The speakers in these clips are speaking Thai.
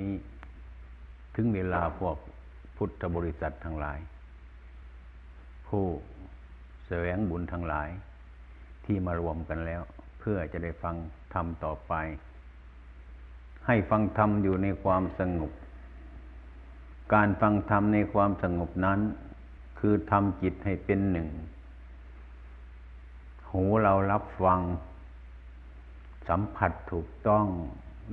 นี้ ถึงเวลาพวกพุทธบริษัททั้งหลาย ผู้แสวงบุญทั้งหลาย ที่มารวมกันแล้ว เพื่อจะได้ฟังธรรมต่อไป ให้ฟังธรรมอยู่ในความสงบ การฟังธรรมในความสงบนั้น คือทำจิตให้เป็นหนึ่ง หูเรารับฟัง สัมผัสถูกต้อง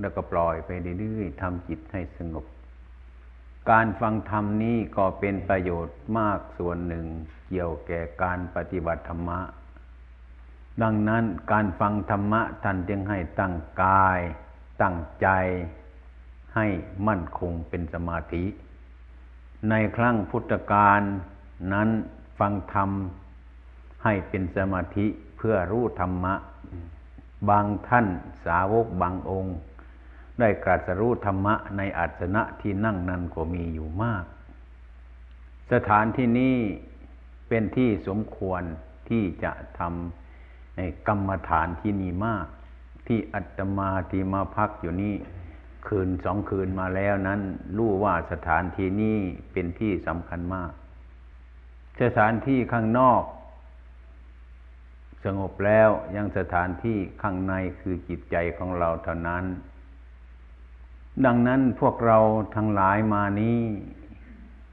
แล้วก็ปล่อยไปเรื่อยๆทำจิตให้สงบ การฟังธรรมนี้ก็เป็นประโยชน์มากส่วนหนึ่งเกี่ยวแก่การปฏิบัติธรรมะ ดังนั้นการฟังธรรมะท่านจึงให้ตั้งกาย ตั้งใจให้มั่นคงเป็นสมาธิ ในครั้งพุทธกาลนั้นฟังธรรมให้เป็นสมาธิเพื่อรู้ธรรมะ บางท่านสาวกบางองค์ ได้กรัสรู้ธรรมะในอาสนะที่นั่งนั้นก็มีอยู่มาก สถานที่นี้เป็นที่สมควรที่จะทำกรรมฐานที่นี่มาก ที่อัตมาที่มาพักอยู่นี่คืนสองคืนมาแล้วนั้นรู้ว่าสถานที่นี้เป็นที่สำคัญมาก สถานที่ข้างนอก สงบแล้วยังสถานที่ข้างในคือจิตใจของเราเท่านั้น ดังนั้นพวกเราทั้งหลายมานี้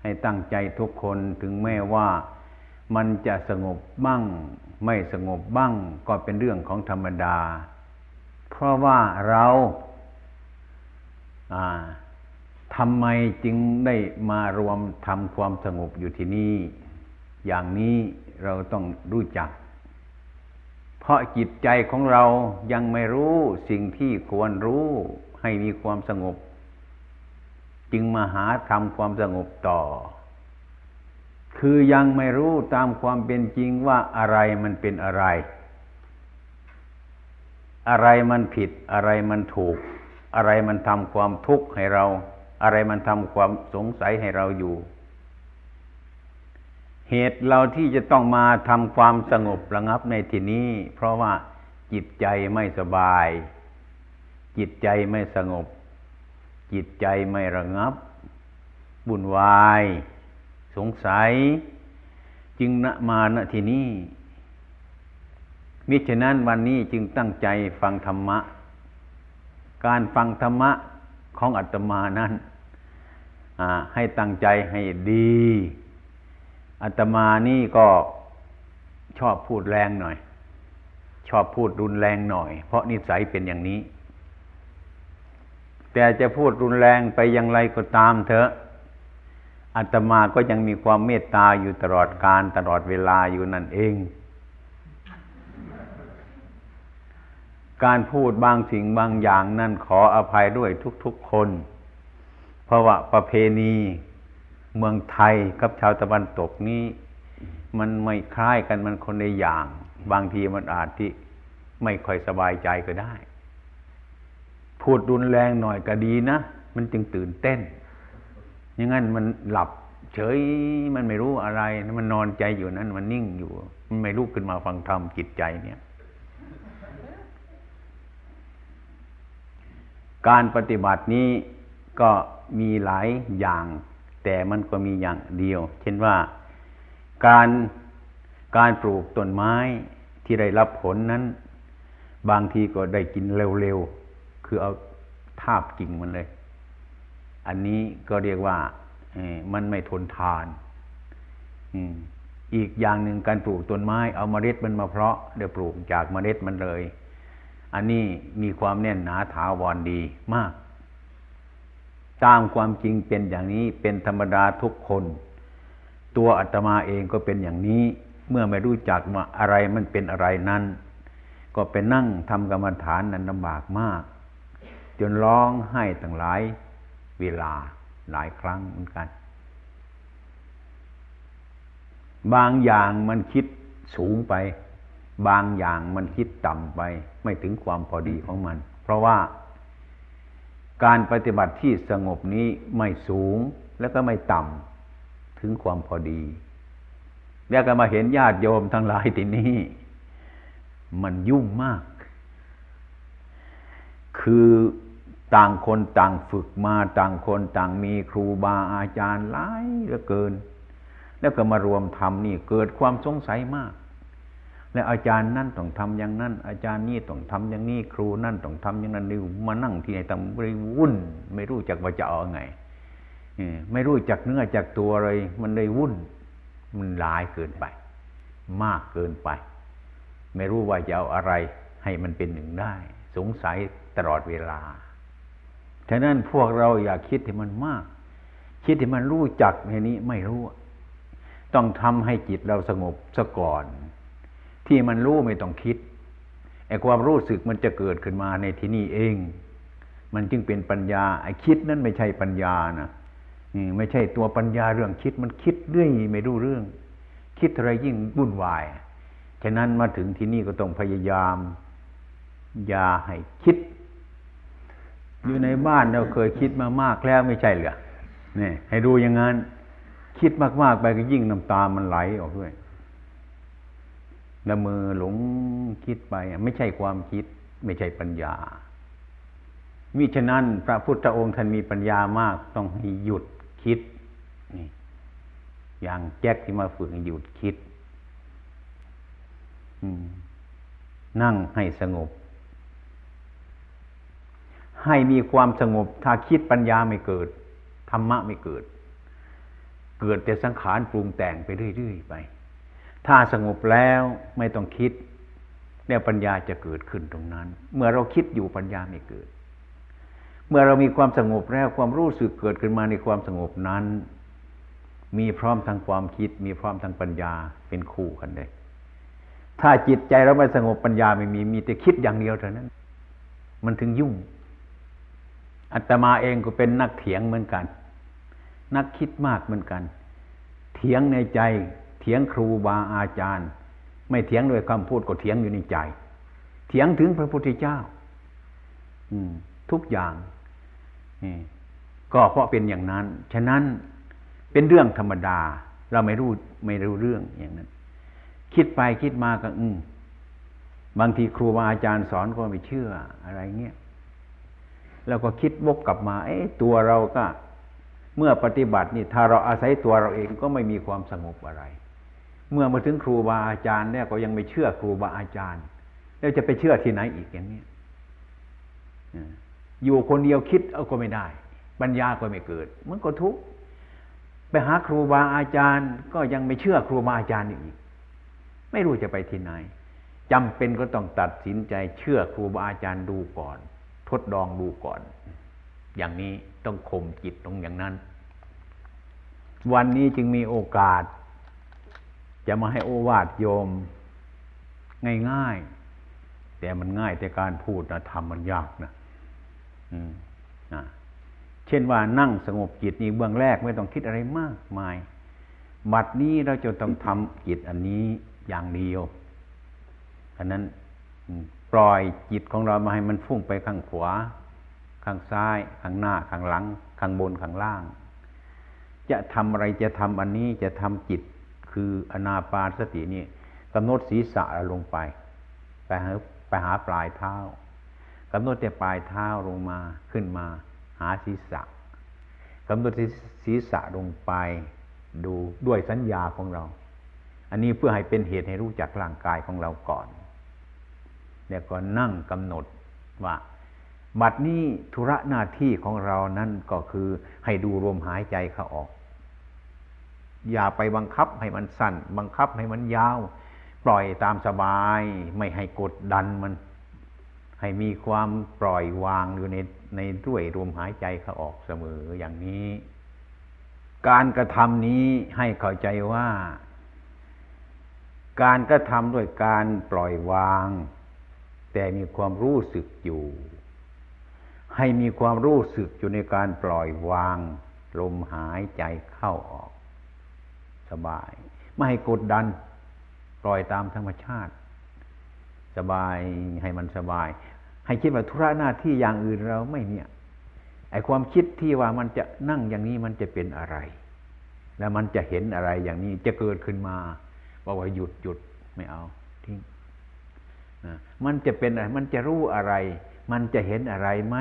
ให้ตั้งใจทุกคนถึงแม้ว่ามันจะสงบบ้าง ไม่สงบบ้างก็เป็นเรื่องของธรรมดา เพราะว่าเราทำไมจึงได้มารวมทำความสงบอยู่ที่นี่ อย่างนี้เราต้องรู้จัก เพราะจิตใจของเรายังไม่รู้สิ่งที่ควรรู้ ให้มีความสงบ จึงมาหาทำความสงบต่อ คือยังไม่รู้ตามความเป็นจริงว่าอะไรมันเป็นอะไร อะไรมันผิดอะไรมันถูก อะไรมันทำความทุกข์ให้เรา อะไรมันทำความสงสัยให้เราอยู่ เหตุเราที่จะต้องมาทำความสงบระงับในที่นี้ เพราะว่าจิตใจไม่สบาย จิตใจไม่สงบ จิตใจไม่ระงับ บุญวาย สงสัย จึงณมาณที่นี้มิฉะนั้นวันนี้จึงตั้งใจฟังธรรมะ การฟังธรรมะของอัตมานั้นให้ตั้งใจให้ดีอัตมานี่ก็ชอบพูดแรงหน่อย ชอบพูดรุนแรงหน่อย เพราะนิสัยเป็นอย่างนี้ แต่จะพูดรุนแรงไปอย่างไรก็ตามเถอะอาตมาก็ยังมีความเมตตาอยู่ตลอดการตลอดเวลาอยู่นั่นเอง การพูดบางสิ่งบางอย่างนั่นขออภัยด้วยทุกๆคน เพราะว่าประเพณีเมืองไทยกับชาวตะวันตกนี้ มันไม่คล้ายกันมันคนในอย่าง บางทีมันอาจที่ไม่ค่อยสบายใจก็ได้ พูดรุนแรงหน่อยก็ดีนะ มันจึงตื่นเต้นอย่างนั้นมันหลับเฉยมันไม่รู้อะไร มันนอนใจอยู่นั้น มันนิ่งอยู่ มันไม่ลุกขึ้นมาฟังธรรมจิตใจเนี่ย การปฏิบัตินี้ก็มีหลายอย่าง แต่มันก็มีอย่างเดียว เช่นว่าการการปลูกต้นไม้ที่ได้รับผลนั้น บางทีก็ได้กินเร็ว คือเอาทาบกิ่งมันเลย อันนี้ก็เรียกว่ามันไม่ทนทานอีกอย่างหนึ่งการปลูกต้นไม้ เอาเมล็ดมันมาเพาะเดี๋ยวปลูกจากเมล็ดมันเลย อันนี้มีความแน่นหนาถาวรดีมาก ตามความจริงเป็นอย่างนี้เป็นธรรมดาทุกคน ตัวอาตมาเองก็เป็นอย่างนี้ เมื่อไม่รู้จักว่าอะไรมันเป็นอะไรนั้น ก็ไปนั่งทำกรรมฐานนั้นลำบากมาก จนร้องไห้ตั้งหลายเวลาหลายครั้งเหมือนกัน บางอย่างมันคิดสูงไป บางอย่างมันคิดต่ำไป ไม่ถึงความพอดีของมัน เพราะว่าการปฏิบัติที่สงบนี้ไม่สูงแล้วก็ไม่ต่ำถึงความพอดี แล้วก็มาเห็นญาติโยมทั้งหลายที่นี้มันยุ่งมาก คือ ต่างคนต่างฝึกมาต่างคนต่างมีครูบาอาจารย์หลายเหลือเกิน แล้วก็มารวมทำนี่เกิดความสงสัยมาก แล้วอาจารย์นั่นต้องทำอย่างนั้น อาจารย์นี่ต้องทำอย่างนี้ครูนั่นต้องทำอย่างนั้นนี่มานั่งที่ไหนต้องไปวุ่น ไม่รู้จักว่าจะเอาไงไม่รู้จักเนื้อจักตัวเลย มันเลยวุ่น มันหลายเกินไป มากเกินไป ไม่รู้ว่าจะเอาอะไรให้มันเป็นหนึ่งได้ สงสัยตลอดเวลา ฉะนั้นพวกเราอย่าคิดที่มันมาก คิดที่มันรู้จักในนี้ไม่รู้ ต้องทำให้จิตเราสงบซะก่อน ที่มันรู้ไม่ต้องคิดไอ้ความรู้สึกมันจะเกิดขึ้นมาในที่นี่เอง มันจึงเป็นปัญญาไอ้คิดนั้นไม่ใช่ปัญญานะไม่ใช่ตัวปัญญาเรื่องคิดมันคิดเรื่อยไม่รู้เรื่อง คิดอะไรยิ่งวุ่นวาย ฉะนั้นมาถึงที่นี่ก็ต้องพยายาม อย่าให้คิด อยู่ในบ้านเราเคยคิดมามากแล้วไม่ใช่เหรอนี่ให้ดูอย่างนั้น คิดมากๆไปก็ยิ่งน้ำตามันไหลออกด้วยละมือหลงคิดไปไม่ใช่ความคิด ไม่ใช่ปัญญามิฉะนั้น พระพุทธองค์ท่านมีปัญญามากต้องให้หยุดคิดนี่อย่างแจ็คที่มาฝึกหยุดคิดนั่งให้สงบ ให้มีความสงบ ถ้าคิดปัญญาไม่เกิด ธรรมะไม่เกิด เกิดแต่สังขารปรุงแต่งไปเรื่อยๆไป ถ้าสงบแล้วไม่ต้องคิดแล้วปัญญาจะเกิดขึ้นตรงนั้น เมื่อเราคิดอยู่ปัญญาไม่เกิด เมื่อเรามีความสงบแล้วความรู้สึกเกิดขึ้นมาในความสงบนั้น มีพร้อมทางความคิด มีพร้อมทางปัญญาเป็นคู่กันเลยถ้าจิตใจเราไม่สงบปัญญาไม่มีมีแต่คิดอย่างเดียวเท่านั้น มันถึงยุ่ง อัตมาเองก็เป็นนักเถียงเหมือนกัน นักคิดมากเหมือนกัน เถียงในใจ เถียงครูบาอาจารย์ ไม่เถียงด้วยคำพูดก็เถียงอยู่ในใจ เถียงถึงพระพุทธเจ้าอืมทุกอย่างก็เพราะเป็นอย่างนั้น ฉะนั้นเป็นเรื่องธรรมดา เราไม่รู้ไม่รู้เรื่องอย่างนั้น คิดไปคิดมาก็อืมบางทีครูบาอาจารย์สอนก็ไม่เชื่ออะไรเงี้ย แล้วก็คิดวกกลับมาเอ้ตัวเราก็เมื่อปฏิบัตินี่ถ้าเราอาศัยตัวเราเองก็ไม่มีความสงบอะไร เมื่อมาถึงครูบาอาจารย์เนี่ยก็ยังไม่เชื่อครูบาอาจารย์ แล้วจะไปเชื่อที่ไหนอีกอย่างนี้อยู่คนเดียวคิดเอาก็ไม่ได้ ปัญญาก็ไม่เกิด มันก็ทุกข์ไปหาครูบาอาจารย์ ก็ยังไม่เชื่อครูบาอาจารย์อีก ไม่รู้จะไปที่ไหนจำเป็นก็ต้องตัดสินใจเชื่อครูบาอาจารย์ดูก่อน ทดลองดูก่อน อย่างนี้ต้องข่มจิตตรงอย่างนั้น วันนี้จึงมีโอกาส จะมาให้โอวาทโยม ง่ายๆ แต่มันง่ายแต่การพูดนะทำมันยากนะเช่นว่านั่งสงบจิตนี่เบื้องแรกไม่ต้องคิดอะไรมากมายบัดนี้เราจะต้องทำจิตอันนี้อย่างเดียวอันนั้น ปล่อยจิตของเรามาให้มันฟุ้งไปข้างขวา ข้างซ้าย ข้างหน้า ข้างหลัง ข้างบน ข้างล่าง จะทำอะไรจะทำอันนี้จะทำจิตคืออนาปานสตินี่กำหนดศีรษะลงไป ไปหาไปหาปลายเท้ากำหนดแต่ปลายเท้าลงมาขึ้นมาหาศีรษะกำหนดศีรษะลงไป ดูด้วยสัญญาของเรา อันนี้เพื่อให้เป็นเหตุให้รู้จักร่างกายของเราก่อน แล้วก็นั่งกำหนดว่าบัดนี้ธุระหน้าที่ของเรานั่นก็คือให้ดูลมหายใจเข้าออก อย่าไปบังคับให้มันสั้น บังคับให้มันยาว ปล่อยตามสบาย ไม่ให้กดดันมัน ให้มีความปล่อยวางอยู่ในในด้วยลมหายใจเข้าออกเสมออย่างนี้ การกระทำนี้ให้เข้าใจว่า การกระทำด้วยการปล่อยวาง แต่มีความรู้สึกอยู่ ให้มีความรู้สึกอยู่ในการปล่อยวางลมหายใจเข้าออก สบาย ไม่ให้กดดัน ปล่อยตามธรรมชาติ สบายให้มันสบาย ให้คิดว่าธุระหน้าที่อย่างอื่นเราไม่เนี่ยไอความคิดที่ว่ามันจะนั่งอย่างนี้มันจะเป็นอะไร แล้วมันจะเห็นอะไรอย่างนี้จะเกิดขึ้นมาบอกว่าหยุดหยุดไม่เอา มันจะเป็นอะไรมันจะรู้อะไร มันจะเห็นอะไรไหม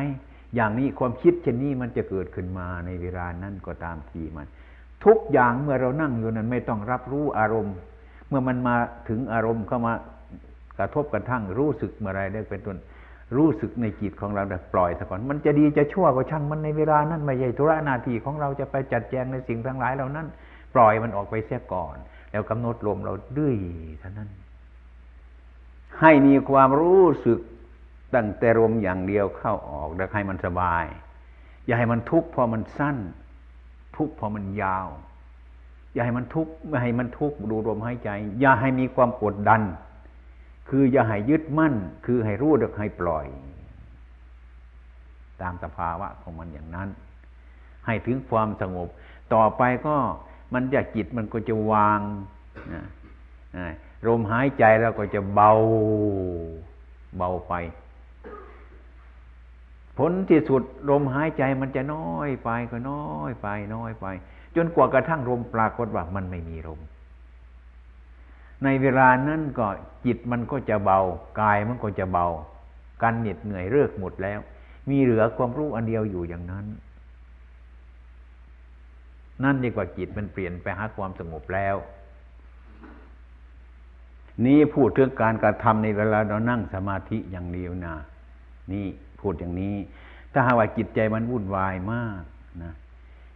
อย่างนี้ความคิดเช่นนี้มันจะเกิดขึ้นมาในเวลานั้นก็ตามทีมัน ทุกอย่างเมื่อเรานั่งอยู่นั้นไม่ต้องรับรู้อารมณ์ เมื่อมันมาถึงอารมณ์เข้ามากระทบกระทั่งรู้สึกเมื่อไรได้เป็นต้นรู้สึกในจิตของเราแต่ปล่อยซะก่อน มันจะดีจะชั่วก็ช่างมันในเวลานั้นไม่ใช่ธุระนาทีของเราจะไปจัดแจงในสิ่งทั้งหลายเหล่านั้น ปล่อยมันออกไปเสียก่อน แล้วกำหนดลมเราดื้อเท่านั้น ให้มีความรู้สึกตั้งแต่ลมอย่างเดียวเข้าออกแล้วให้มันสบาย อย่าให้มันทุกข์พอมันสั้น ทุกข์พอมันยาว อย่าให้มันทุกข์ไม่ให้มันทุกข์ดูลมหายใจ อย่าให้มีความกดดัน คืออย่าให้ยึดมั่น คือให้รู้เด็กให้ปล่อย ตามสภาวะของมันอย่างนั้น ให้ถึงความสงบ ต่อไปก็มันจะจิตมันก็จะวาง ลมหายใจแล้วก็จะเบาเบาไป ผลที่สุดลมหายใจมันจะน้อยไปก็น้อยไป น้อยไป จนกว่ากระทั่งลมปรากฏว่ามันไม่มีลม ในเวลานั้นก็จิตมันก็จะเบากายมันก็จะเบา การเหน็ดเหนื่อยเลิกหมดแล้ว มีเหลือความรู้อันเดียวอยู่อย่างนั้น นั่นดีกว่าจิตมันเปลี่ยนไปหาความสงบแล้ว นี่พูดเรื่องการกระทำในเวลาเรานั่งสมาธิอย่างเดียวนะนี่พูดอย่างนี้ ถ้าหากว่าจิตใจมันวุ่นวายมากนะ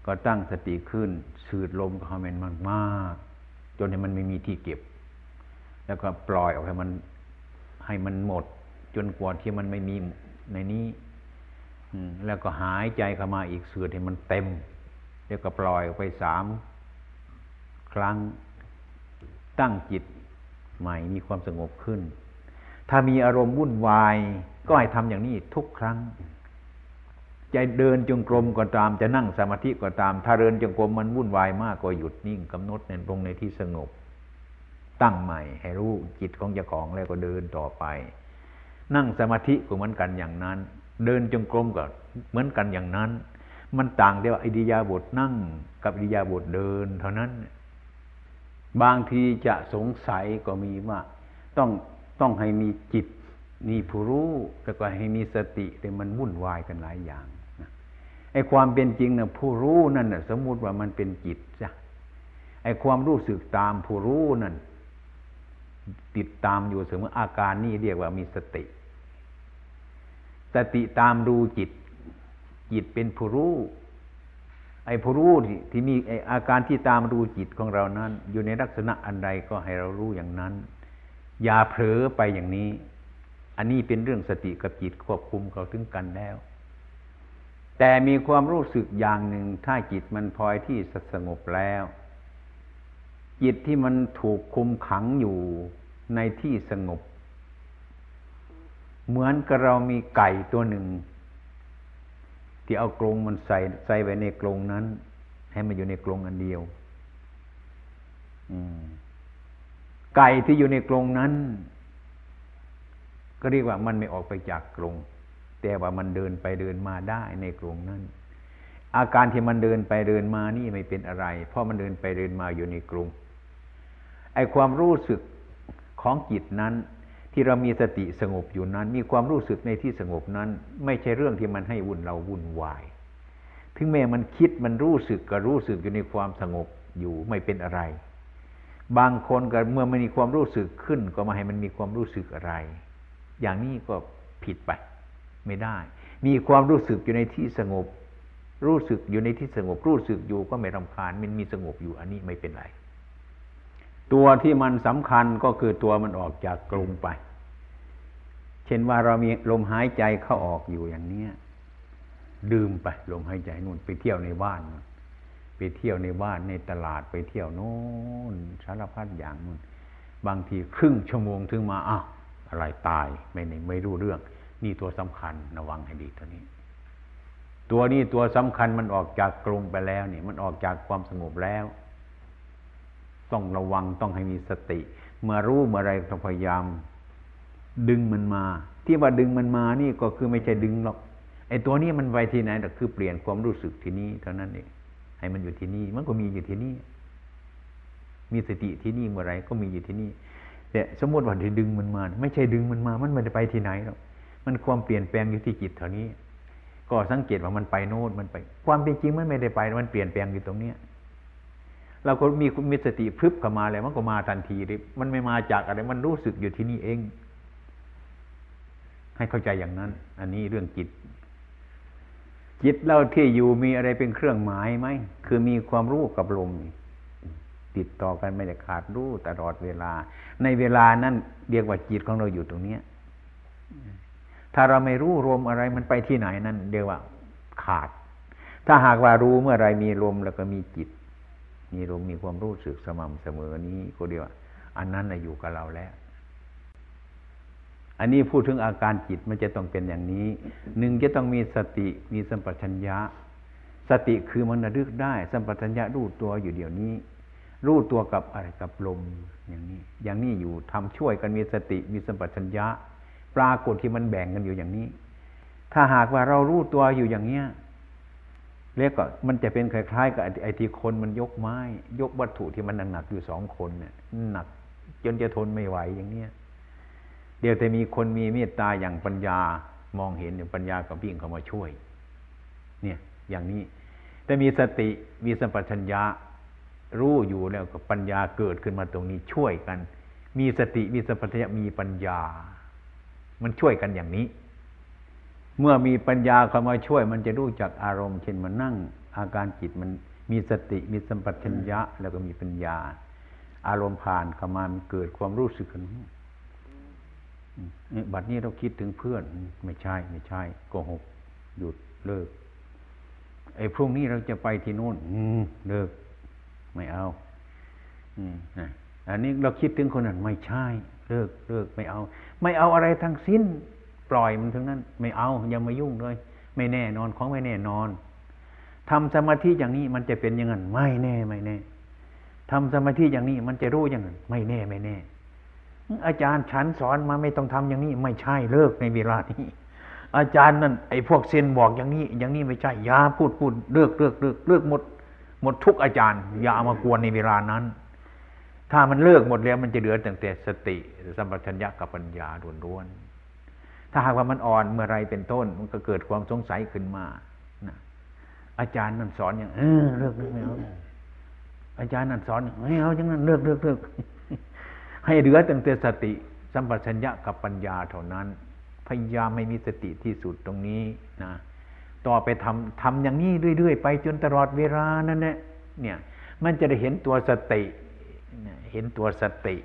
ก็ตั้งสติขึ้นสูดลมเข้ามันมากๆจนให้มันไม่มีที่เก็บ แล้วก็ปล่อยออกให้มันให้มันหมด จนกว่าที่มันไม่มีในนี้แล้วก็หายใจเข้ามาอีกสือให้มันเต็ม แล้วก็ปล่อยออกไปสามครั้งตั้งจิต ใหม่มีความสงบขึ้น ถ้ามีอารมณ์วุ่นวาย ก็ให้ทำอย่างนี้ทุกครั้งจะเดินจงกรมก็ตาม จะนั่งสมาธิก็ตาม ถ้าเดินจงกรมมันวุ่นวายมากก็หยุดนิ่งกำหนดในตรงในที่สงบ ตั้งใหม่ ให้รู้จิตของเจ้าของแล้วก็เดินต่อไป นั่งสมาธิก็เหมือนกันอย่างนั้น เดินจงกรมก็เหมือนกันอย่างนั้น มันต่างแต่ว่าอิริยาบถนั่งกับอิริยาบถเดิน เท่านั้น บางทีจะสงสัยก็มีว่าต้องต้องให้มีจิตมีผู้รู้แล้วก็ให้มีสติแต่มันวุ่นวายกันหลายอย่างไอ้ความเป็นจริงนะผู้รู้นั่นนะสมมุติว่ามันเป็นจิตจ้ะไอ้ความรู้สึกตามผู้รู้นั่นติดตามอยู่เสมออาการนี้เรียกว่ามีสติสติตามดูจิต จิตเป็นผู้รู้ ไอ้ผู้รู้ที่มีไอ้อาการที่ตามดูจิตของเรานั้น อยู่ในลักษณะอันใดก็ให้เรารู้อย่างนั้น อย่าเผลอไปอย่างนี้ อันนี้เป็นเรื่องสติกับจิตควบคุมเขาถึงกันแล้ว แต่มีความรู้สึกอย่างหนึ่งถ้าจิตมันพลอยที่สงบแล้ว จิตที่มันถูกคุมขังอยู่ในที่สงบ เหมือนกับเรามีไก่ตัวหนึ่ง ที่เอากรงมันใส่ใส่ไว้ในกรงนั้น ให้มันอยู่ในกรงอันเดียวไก่ที่อยู่ในกรงนั้น ก็เรียกว่ามันไม่ออกไปจากกรงแต่ว่ามันเดินไปเดินมาได้ในกรงนั้น อาการที่มันเดินไปเดินมานี่ไม่เป็นอะไร เพราะมันเดินไปเดินมาอยู่ในกรงไอความรู้สึกของจิตนั้น ที่เรามีสติสงบอยู่นั้น มีความรู้สึกในที่สงบนั้น ไม่ใช่เรื่องที่มันให้วุ่นเราวุ่นวาย ถึงแม้มันคิดมันรู้สึกก็รู้สึกอยู่ในความสงบอยู่ไม่เป็นอะไร บางคนก็เมื่อมันมีความรู้สึกขึ้น ก็มาให้มันมีความรู้สึกอะไร อย่างนี้ก็ผิดไป ไม่ได้ มีความรู้สึกอยู่ในที่สงบ รู้สึกอยู่ในที่สงบ รู้สึกอยู่ก็ไม่รำคาญ มันมีสงบอยู่อันนี้ไม่เป็นไรตัวที่มันสำคัญก็คือตัวมันออกจากกลุ่มไป เช่นว่าเรามีลมหายใจเข้าออกอยู่อย่างเนี้ยดื่มไปลมหายใจนู่นไปเที่ยวในบ้านไปเที่ยวในบ้านในตลาดไปเที่ยวโน่นสารพัดอย่างนู่นบางทีครึ่งชั่วโมงถึงมาอ้าวอะไรตายไม่ไม่รู้เรื่อง นี่ตัวสำคัญระวังให้ดีตัวนี้ ตัวนี้ตัวสำคัญมันออกจากกรงไปแล้วนี่มันออกจากความสงบแล้ว ต้องระวังต้องให้มีสติ เมื่อรู้เมื่อไรต้องพยายาม ดึงมันมา ที่ว่าดึงมันมานี่ก็คือไม่ใช่ดึงหรอกไอ้ตัวนี้มันไปที่ไหนแต่คือเปลี่ยนความรู้สึกที่นี่เท่านั้นเองให้มันอยู่ที่นี่มันก็มีอยู่ที่นี่ มีสติที่นี่เมื่อไรก็มีอยู่ที่นี่แต่สมมติว่าจะดึงมันมา ไม่ใช่ดึงมันมา มันไม่ได้ไปที่ไหนหรอกมันความเปลี่ยนแปลงอยู่ที่จิตเท่านี้ ก็สังเกตว่ามันไปโน่นมันไป ความเป็นจริงมันไม่ได้ไป มันเปลี่ยนแปลงอยู่ตรงเนี้ยเราก็มีมีสติพรึบเข้ามาแล้วมันก็มาทันทีเลยมันไม่มาจากอะไร มันรู้สึกอยู่ที่นี่เอง ให้เข้าใจอย่างนั้น อันนี้เรื่องจิต จิตเราที่อยู่มีอะไรเป็นเครื่องหมายไหม คือมีความรู้กับลมติดต่อกันไม่ได้ขาดรู้ตลอดเวลา ในเวลานั้นเรียกว่าจิตของเราอยู่ตรงเนี้ยถ้าเราไม่รู้ลมอะไรมันไปที่ไหนนั่นเรียกว่า ขาด ถ้าหากว่ารู้เมื่อไรมีลมแล้วก็มีจิต มีลมมีความรู้สึกสม่ำเสมอนี้ก็เรียกว่า อันนั้นอยู่กับเราแล้ว อันนี้พูดถึงอาการจิตมันจะต้องเป็นอย่างนี้หนึ่งจะต้องมีสติมีสัมปชัญญะ สติคือมันระลึกได้ สัมปชัญญะรู้ตัวอยู่เดี๋ยวนี้ รู้ตัวกับอะไรกับลมอย่างนี้ อย่างนี้อยู่ทำช่วยกันมีสติมีสัมปชัญญะ ปรากฏที่มันแบ่งกันอยู่อย่างนี้ ถ้าหากว่าเรารู้ตัวอยู่อย่างเนี้ยเรียกก็มันจะเป็นคล้ายๆกับไอ้ที่คนมันยกไม้ ยกวัตถุที่มันหนักๆอยู่สองคนเนี่ยหนัก จนจะทนไม่ไหวอย่างเนี้ย เดี๋ยวแต่มีคนมีเมตตาอย่างปัญญามองเห็นอย่างปัญญากับวิ่งเข้ามาช่วย เนี่ยอย่างนี้ แต่มีสติมีสัมปชัญญะรู้อยู่แล้วกับปัญญาเกิดขึ้นมาตรงนี้ช่วยกัน มีสติมีสัมปชัญญะมีปัญญา มันช่วยกันอย่างนี้ เมื่อมีปัญญาเข้ามาช่วย มันจะรู้จักอารมณ์เช่นมันนั่ง อาการจิตมันมีสติมีสัมปชัญญะแล้วก็มีปัญญา อารมณ์ผ่านเข้ามามันเกิดความรู้สึกกัน บัดนี้เราคิดถึงเพื่อน ไม่ใช่ ไม่ใช่โกหก หยุดเลิก ไอ้พรุ่งนี้เราจะไปที่โน่นเลิก ไม่เอาอันนี้เราคิดถึงคนนั้นไม่ใช่ เลิกเลิกไม่เอา ไม่เอาอะไรทั้งสิ้น ปล่อยมันทั้งนั้น ไม่เอาอย่ามายุ่งเลย ไม่แน่นอนของไม่แน่นอนทำสมาธิอย่างนี้มันจะเป็นอย่างนั้นไม่แน่ไม่แน่ทำสมาธิอย่างนี้มันจะรู้อย่างนั้นไม่แน่ไม่แน่ อาจารย์ฉันสอนมาไม่ต้องทำอย่างนี้ไม่ใช่เลิกในเวลานี้อาจารย์นั่นไอ้พวกเซนบอกอย่างนี้ อย่างนี้ไม่ใช่ยาพูดพูดเลิกเลิกเลิกเลิกหมด หมดทุกอาจารย์ อย่าเอามากวนในเวลานั้น ถ้ามันเลิกหมดแล้วมันจะเหลือแต่แต่สติสัมปชัญญะกับปัญญาล้วนๆถ้าหากว่ามันอ่อนเมื่อไรเป็นต้น มันก็เกิดความสงสัยขึ้นมานะอาจารย์นั่นสอนอย่างเออเลิกเลิกไม่เอาอาจารย์นั่นสอนไม่เอาอย่างนั้นเลิกเลิกเลิก ให้เหลือตั้งแต่สติสัมปชัญญะกับปัญญาเท่านั้น พยายามไม่มีสติที่สุดตรงนี้นะต่อไปทำทำอย่างนี้เรื่อย ๆ ไปจนตลอดเวลานั่นแหละเนี่ยมันจะได้เห็นตัวสติเห็นตัวสติ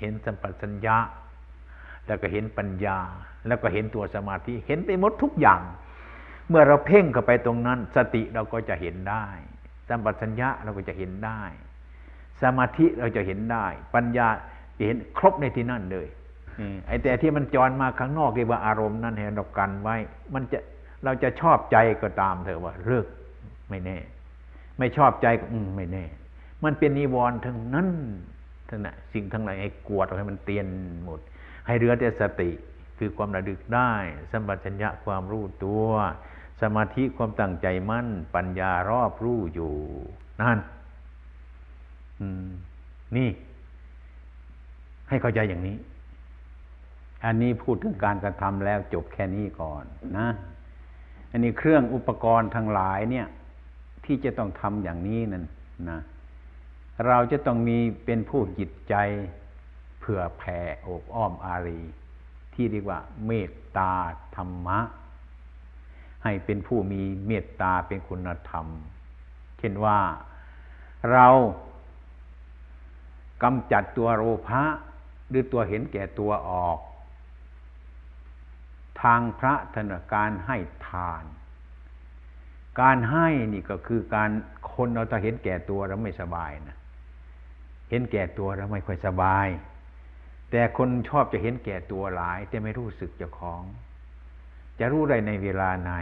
เห็นสัมปชัญญะ แล้วก็เห็นปัญญา แล้วก็เห็นตัวสมาธิเห็นไปหมดทุกอย่าง เมื่อเราเพ่งเข้าไปตรงนั้น สติเราก็จะเห็นได้ สัมปชัญญะเราก็จะเห็นได้ สมาธิเราจะเห็นได้ ปัญญา เห็นครบในที่นั่นเลยไอ้แต่ที่มันจรมาข้างนอกเรียกว่าอารมณ์นั่นให้เรากันไว้ มันจะเราจะชอบใจก็ตามเถอะว่าเลิกไม่แน่ ไม่ชอบใจก็อืมไม่แน่ มันเป็นนิวรณ์ทั้งนั้นทั้งนั้นสิ่งทั้งหลายให้กวดให้มันเตียนหมด ให้เรือแต่สติคือความระลึกได้ สัมปชัญญะความรู้ตัว สมาธิความตั้งใจมั่น ปัญญารอบรู้อยู่ นั่นนี่ ให้เข้าใจอย่างนี้ อันนี้พูดถึงการกระทำแล้วจบแค่นี้ก่อนนะ อันนี้เครื่องอุปกรณ์ทั้งหลายเนี่ย ที่จะต้องทำอย่างนี้นั่นนะ เราจะต้องมีเป็นผู้จิตใจเผื่อแผ่อบอ้อมอารี ที่เรียกว่า เมตตาธรรมะ ให้เป็นผู้มีเมตตาเป็นคุณธรรม เช่นว่าเรากำจัดตัวโลภะ หรือตัวเห็นแก่ตัวออก ทางพระธนการให้ทาน การให้นี่ก็คือการคนเราถ้าเห็นแก่ตัวแล้วไม่สบายนะเห็นแก่ตัวแล้วไม่ค่อยสบาย แต่คนชอบจะเห็นแก่ตัวหลาย แต่ไม่รู้สึกเจ้าของ จะรู้ได้ในเวลาไหน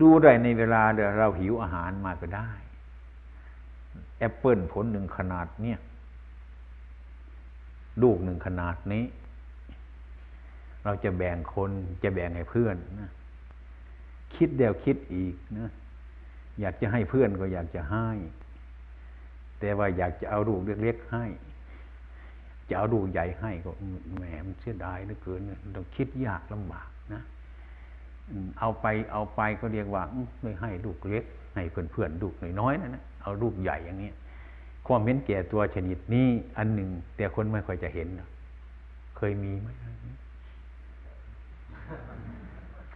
ดูได้ในเวลาเราหิวอาหารมาก็ได้ แอปเปิลผลหนึ่งขนาดเนี้ย ลูกหนึ่งขนาดนี้ เราจะแบ่งคนจะแบ่งให้เพื่อนนะคิดเดียวคิดอีกนะอยากจะให้เพื่อนก็อยากจะให้ แต่ว่าอยากจะเอาลูกเล็กๆให้ จะเอาลูกใหญ่ให้ก็แหมมันเสียดายเหลือเกินต้องคิดยากลำบากนะเอาไปเอาไปก็เรียกว่าไม่ให้ลูกเล็ก ให้เพื่อนเพื่อนลูกน้อยๆนั่นนะเอาลูกใหญ่อย่างนี้ ความเห็นแก่ตัวชนิดนี้อันหนึ่ง แต่คนไม่ค่อยจะเห็น เคยมีไหม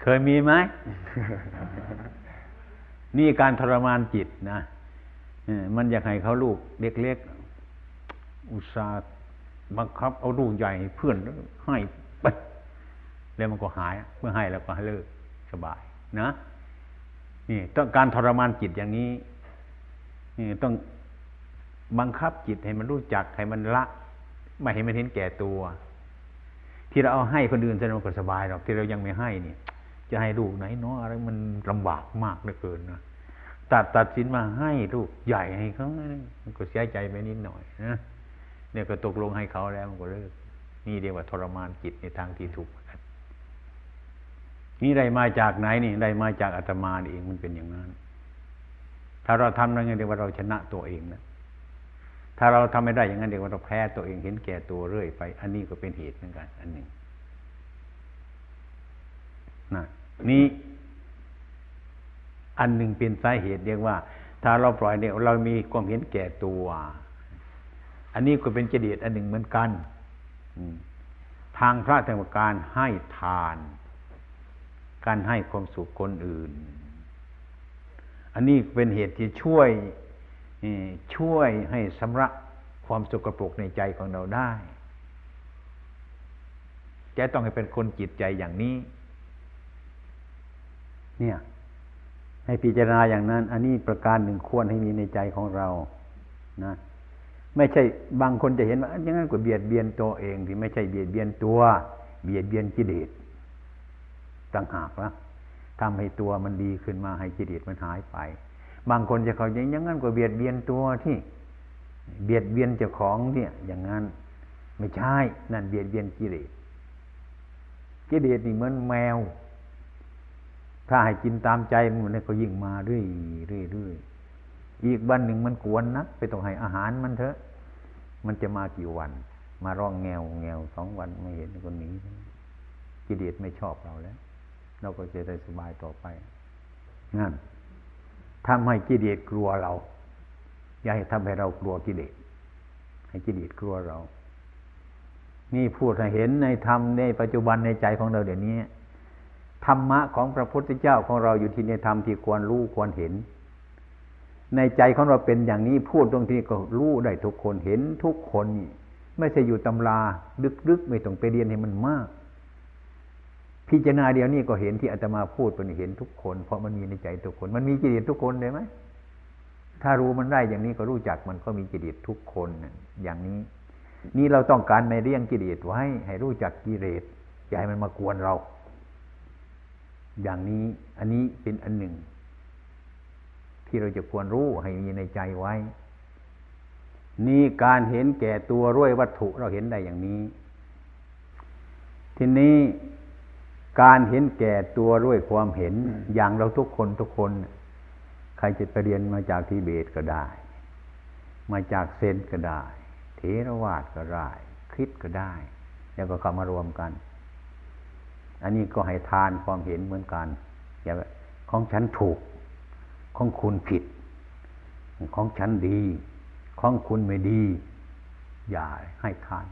เคยมีไหมนี่การทรมานจิตนะมันอยากให้เขาลูกเล็กๆอุตส่าห์บังคับ เอาลูกใหญ่เพื่อนให้ไปแล้วมันก็หายเมื่อให้แล้วก็ให้เลิกสบายนะนี่ต้องการทรมานจิตอย่างนี้นี่ต้อง บังคับจิตให้มันรู้จักให้มันละ ไม่ให้มันเห็นแก่ตัว ที่เราเอาให้คนอื่นแสดงว่าสบายหรอกที่เรายังไม่ให้นี่จะให้ลูกไหนเนาะอะไรมันลำบากมากเหลือเกินนะตัดตัดสินมาให้ลูกใหญ่ให้เขามันก็เสียใจไปนิดหน่อยนะเนี่ยก็ตกลงให้เขาแล้วมันก็เลิกนี่เรียกว่าทรมานจิตในทางที่ถูกนี่ได้มาจากไหนนี่ได้มาจากอาตมาเองมันเป็นอย่างนั้น ถ้าเราทำอะไรเงี้ยเรียกว่าเราชนะตัวเองนะ ถ้าเราทำไม่ได้อย่างนั้นเรียกว่าเราแพ้ตัวเองเห็นแก่ตัวเรื่อยไป อันนี้ก็เป็นเหตุเหมือนกัน อันหนึ่งนะนี่อันหนึ่งเป็นสาเหตุเรียกว่า ถ้าเราปล่อยเนี่ยเรามีความเห็นแก่ตัว อันนี้ก็เป็นเจดีย์อันหนึ่งเหมือนกันทางพระธรรมการให้ทาน การให้ความสุขคนอื่น อันนี้เป็นเหตุที่ช่วย ช่วยให้สำระความสกปรกในใจของเราได้จะต้องให้เป็นคนจิตใจอย่างนี้ เนี่ย ให้พิจารณาอย่างนั้น อันนี้ประการหนึ่งควรให้มีในใจของเรา นะ ไม่ใช่บางคนจะเห็นว่าอย่างนั้นก็เบียดเบียนตัวเองที่ไม่ใช่เบียดเบียนตัว เบียดเบียนกิเลสต่างหากละทำให้ตัวมันดีขึ้นมาให้กิเลสมันหายไป บางคนจะเขาอย่างนั้นก็เบียดเบียนตัวที่เบียดเบียนเจ้าของเนี่ย อย่างนั้นไม่ใช่นั่นเบียดเบียนกิเลสกิเลสนี่เหมือนแมว ถ้าให้กินตามใจมันเนี่ยก็ยิ่งมาเรื่อยเรื่อยเรื่อยอีกวันหนึ่งมันกวนนักไปต้องให้อาหารมันเถอะ มันจะมากี่วัน มาร้องแงวแงวสองวันไม่เห็นคนนี้กิเลสไม่ชอบเราแล้ว เราก็จะได้สบายต่อไปนั่น ทำให้กิเลสกลัวเรา อย่าให้ทำให้เรากลัวกิเลสให้กิเลสกลัวเรา นี่พูดให้เห็นในธรรมในปัจจุบันในใจของเราเดี๋ยวนี้ธรรมะของพระพุทธเจ้าของเราอยู่ที่ในธรรมที่ควรรู้ควรเห็น ในใจของเราเป็นอย่างนี้พูดตรงที่ก็รู้ได้ทุกคนเห็นทุกคนนี่ไม่ใช่อยู่ตำราลึกๆ ไม่ต้องไปเรียนให้มันมาก พิจารณาเดียวนี้ก็เห็นที่อาตมาพูดเป็นเห็นทุกคน เพราะมันมีในใจทุกคน มันมีจิตทุกคนเลยไหมถ้ารู้มันได้อย่างนี้ก็รู้จักมันก็มีกิเลสทุกคนอย่างนี้ นี่เราต้องการในเรื่องกิเลสไว้ ให้รู้จักกิเลสอย่าให้มันมากวนเรา อย่างนี้อันนี้เป็นอันหนึ่ง ที่เราจะควรรู้ให้มีในใจไว้ นี่การเห็นแก่ตัวร้วยวัตถุเราเห็นได้อย่างนี้ ทีนี้ การเห็นแก่ตัวด้วยความเห็นอย่างเราทุกคนทุกคน ใครจะไปเรียนมาจากทิเบตก็ได้ มาจากเซนก็ได้ เทรวาสก็ได้คริสก็ได้ แล้วก็เข้ามารวมกัน อันนี้ก็ให้ทานความเห็นเหมือนกันอย่าของฉันถูก ของคุณผิด ของฉันดี ของคุณไม่ดี อย่าให้ทาน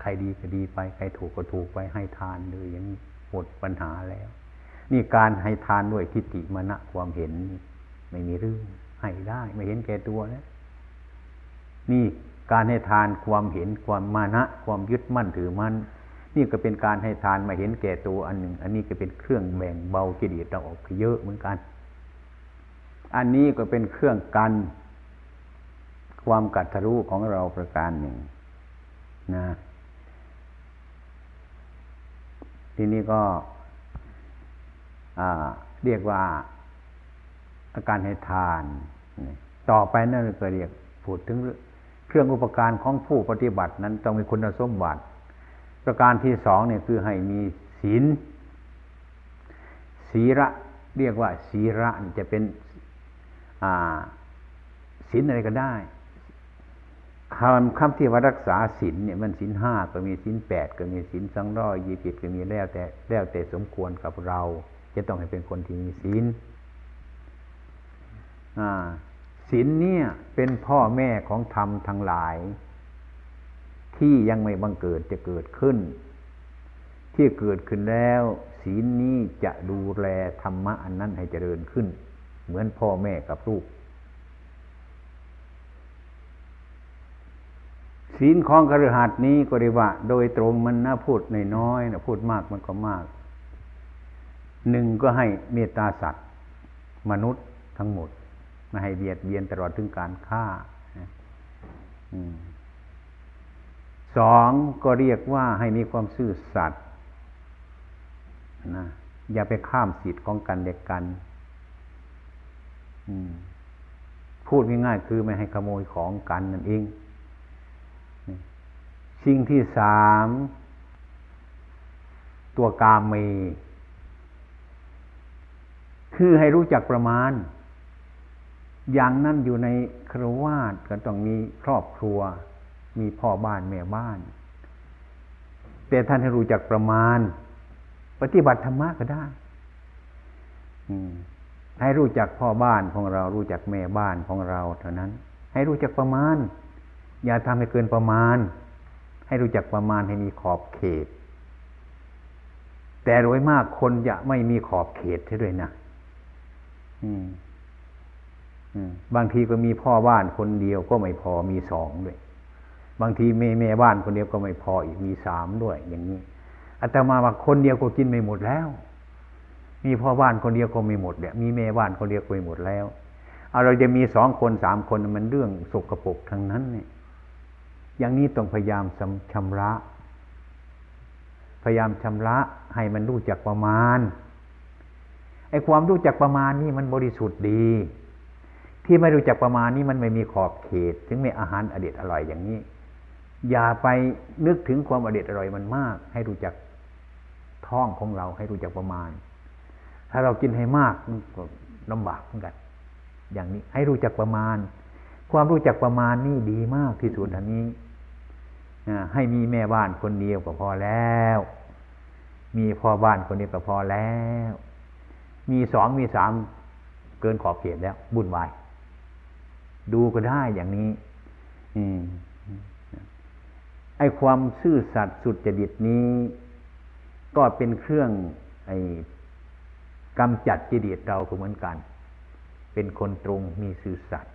ใครดีก็ดีไป ใครถูกก็ถูกไปให้ทานเลยอย่างนี้ หมดปัญหาแล้ว นี่การให้ทานด้วยทิฏฐิมณะความเห็นไม่มีเรื่องให้ได้ไม่เห็นแก่ตัวแล้วนี่การให้ทานความเห็นความมานะ ความยึดมั่นถือมั่นนี่ก็เป็นการให้ทานมาเห็นแก่ตัวอันหนึ่ง อันนี้ก็เป็นเครื่องแบ่งเบากิเลสเราออกเยอะเหมือนกัน อันนี้ก็เป็นเครื่องกัน ความกัดทะลุของเราประการหนึ่งนะ ทีนี้ก็เรียกว่าอาการให้ทาน ต่อไปนั่นก็เรียกพูดถึงเครื่องอุปการของผู้ปฏิบัตินั้นต้องมีคุณสมบัติ ประการที่สองเนี่ยคือให้มีศีลศีระเรียกว่าศีระจะเป็นศีลอะไรก็ได้ คำคำที่ว่ารักษาศีลเนี่ยมันศีลห้าก็มีศีลแปดก็มีศีลสองร้อยยี่สิบก็มีแล้วแต่แล้วแต่สมควรกับเรา จะต้องให้เป็นคนที่มีศีลศีลเนี่ยเป็นพ่อแม่ของธรรมทั้งหลาย ที่ยังไม่บังเกิดจะเกิดขึ้น ที่เกิดขึ้นแล้ว ศีลนี้จะดูแลธรรมะอันนั้นให้เจริญขึ้น เหมือนพ่อแม่กับลูก ศีลของกระหัสนี้ก็เรียกว่า โดยตรงมันน่าพูดในน้อยนะพูดมากมันก็มากหนึ่งก็ให้เมตตาสัตว์ มนุษย์ทั้งหมดไม่ให้เบียดเบียนตลอดถึงการฆ่าสองก็เรียกว่าให้มีความซื่อสัตย์นะอย่าไปข้ามสิทธิ์ของกันเด็กกันพูดง่ายๆคือไม่ให้ขโมยของกันนั่นเอง สิ่งที่สามตัวกามเม คือให้รู้จักประมาณ อย่างนั้นอยู่ในครวาสก็ต้องมีครอบครัว มีพ่อบ้านแม่บ้าน แต่ท่านให้รู้จักประมาณ ปฏิบัติธรรมะก็ได้ให้รู้จักพ่อบ้านของเรา รู้จักแม่บ้านของเรา เท่านั้น ให้รู้จักประมาณ อย่าทำให้เกินประมาณ ให้รู้จักประมาณให้มีขอบเขต แต่โดยมากคนจะไม่มีขอบเขตใช่ด้วยนะบางทีก็มีพ่อบ้านคนเดียวก็ไม่พอมีสองด้วย บางทีแม่แม่บ้านคนเดียวก็ไม่พออีกมีสามด้วย อย่างนี้อาตมาว่าคนเดียวก็กินไม่หมดแล้ว มีพ่อบ้านคนเดียวก็ไม่หมดเนี่ยมีแม่บ้านคนเดียวก็ไม่หมดแล้วเอาเราจะมีสองคนสามคนมันเรื่องสกรปรกทั้งนั้นเนี่ย อย่างนี้ต้องพยายามชำระ พยายามชำระให้มันรู้จักประมาณไอ้ความรู้จักประมาณนี่มันบริสุทธิ์ดี ที่ไม่รู้จักประมาณนี่มันไม่มีขอบเขต ถึงมีอาหารอเด็ดอร่อยอย่างนี้ อย่าไปนึกถึงความอเด็ดอร่อยมันมาก ให้รู้จักท้องของเราให้รู้จักประมาณ ถ้าเรากินให้มากมันก็ลำบากเหมือนกัน อย่างนี้ให้รู้จักประมาณ ความรู้จักประมาณนี่ดีมากที่สุดอันนี้ ให้มีแม่บ้านคนเดียวก็พอแล้ว มีพ่อบ้านคนเดียวก็พอแล้ว มีสองมีสามเกินขอบเขตแล้วบุญวาย ดูก็ได้อย่างนี้ไอ้ความซื่อสัตย์สุดจริตนี้ ก็เป็นเครื่องไอ้กำจัดจิตเราก็เหมือนกัน เป็นคนตรงมีซื่อสัตย์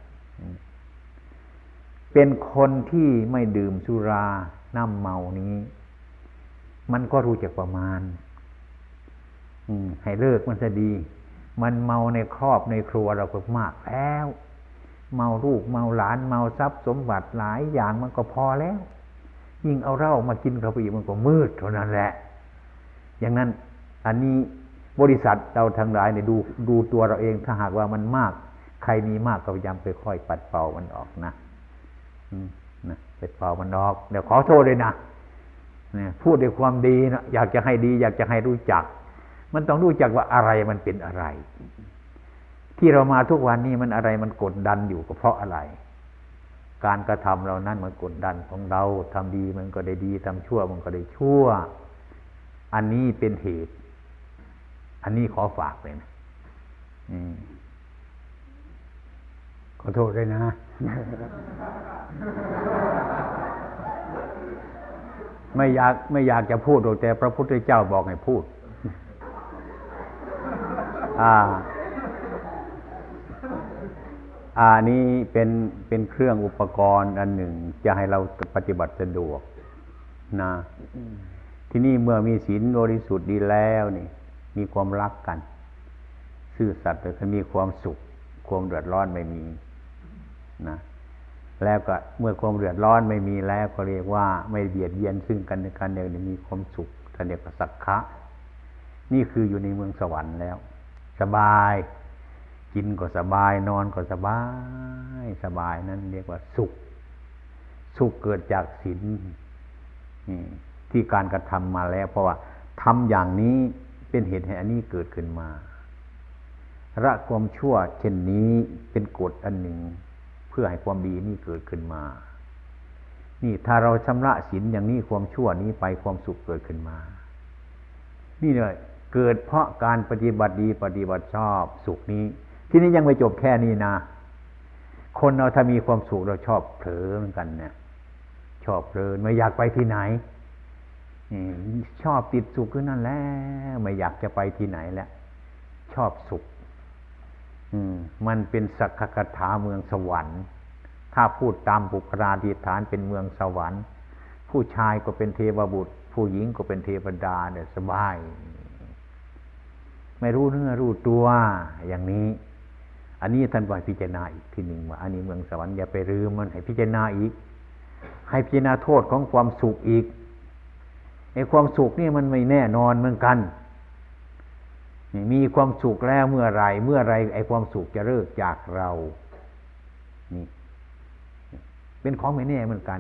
เป็นคนที่ไม่ดื่มสุราน้ำเมานี้ มันก็รู้จักประมาณให้เลิกมันจะดี มันเมาในครอบในครัวเราก็มากแล้ว เมาลูกเมาหลานเมาทรัพย์สมบัติหลายอย่างมันก็พอแล้ว ยิ่งเอาเหล้ามากินเข้าไปอีกมันก็มืดเท่านั้นแหละ อย่างนั้นอันนี้บริษัทเราทั้งหลายเนี่ยดูดูตัวเราเองถ้าหากว่ามันมาก ใครมีมากก็พยายามค่อยๆปัดเป่ามันออกนะ นะไปเป่ามันออก เดี๋ยวขอโทษเลยนะเนี่ยพูดด้วยความดีนะอยากจะให้ดี อยากจะให้รู้จัก มันต้องรู้จักว่าอะไรมันเป็นอะไร ที่เรามาทุกวันนี้มันอะไรมันกดดันอยู่ก็เพราะอะไร การกระทำเรานั้นมันกดดันของเราทำดีมันก็ได้ดีทำชั่วมันก็ได้ชั่ว อันนี้เป็นเหตุ อันนี้ขอฝากเลยนะขอโทษด้วยนะ ไม่อยากไม่อยากจะพูดแต่พระพุทธเจ้าบอกให้พูด อ่า อ่านี้เป็นเป็นเครื่องอุปกรณ์อันหนึ่ง จะให้เราปฏิบัติสะดวกนะที่นี่เมื่อมีศีลบริสุทธิ์ดีแล้วนี่มีความรักกัน ซื่อสัตย์แต่มีความสุข ความเดือดร้อนไม่มี นะแล้วก็เมื่อความเดือดร้อนไม่มีแล้วก็เรียกว่าไม่เบียดเบียนซึ่งกันและกันเดียวมีความสุขท่านเรียกว่าสักขะนี่คืออยู่ในเมืองสวรรค์แล้ว สบาย กินก็สบายนอนก็สบาย สบายนั้นเรียกว่าสุข สุขเกิดจากศีลที่การกระทำมาแล้ว เพราะว่าทำอย่างนี้เป็นเหตุให้อันนี้เกิดขึ้นมา ละความชั่วเช่นนี้เป็นกฎอันหนึ่ง พื่อให้ความดีนี่เกิดขึ้นมา นี่ถ้าเราชำระศีลอย่างนี้ความชั่วนี้ไปความสุขเกิดขึ้นมา นี่เลยเกิดเพราะการปฏิบัติดีปฏิบัติชอบสุขนี้ ที่นี้ยังไม่จบแค่นี้นะ คนเราถ้ามีความสุขเราชอบเผลอเหมือนกันเนี่ยชอบเพลินไม่อยากไปที่ไหนชอบติดสุขก็นั่นแหละไม่อยากจะไปที่ไหนแล้วชอบสุข มันเป็นสักคถาเมืองสวรรค์ ถ้าพูดตามบุคลาธิฐานเป็นเมืองสวรรค์ ผู้ชายก็เป็นเทวบุตร ผู้หญิงก็เป็นเทวดาเนี่ยสบาย ไม่รู้เนื้อรู้ตัวอย่างนี้ อันนี้ท่านบอกพิจารณาอีกทีหนึ่งว่าอันนี้เมืองสวรรค์อย่าไปลืมมันให้พิจารณาอีก ให้พิจารณาโทษของความสุขอีกไอ้ความสุขนี่มันไม่แน่นอนเหมือนกัน มีความสุขแล้วเมื่อไรเมื่อไรไอ้ความสุขจะเลิกจากเรานี่เป็นของไม่แน่เหมือนกัน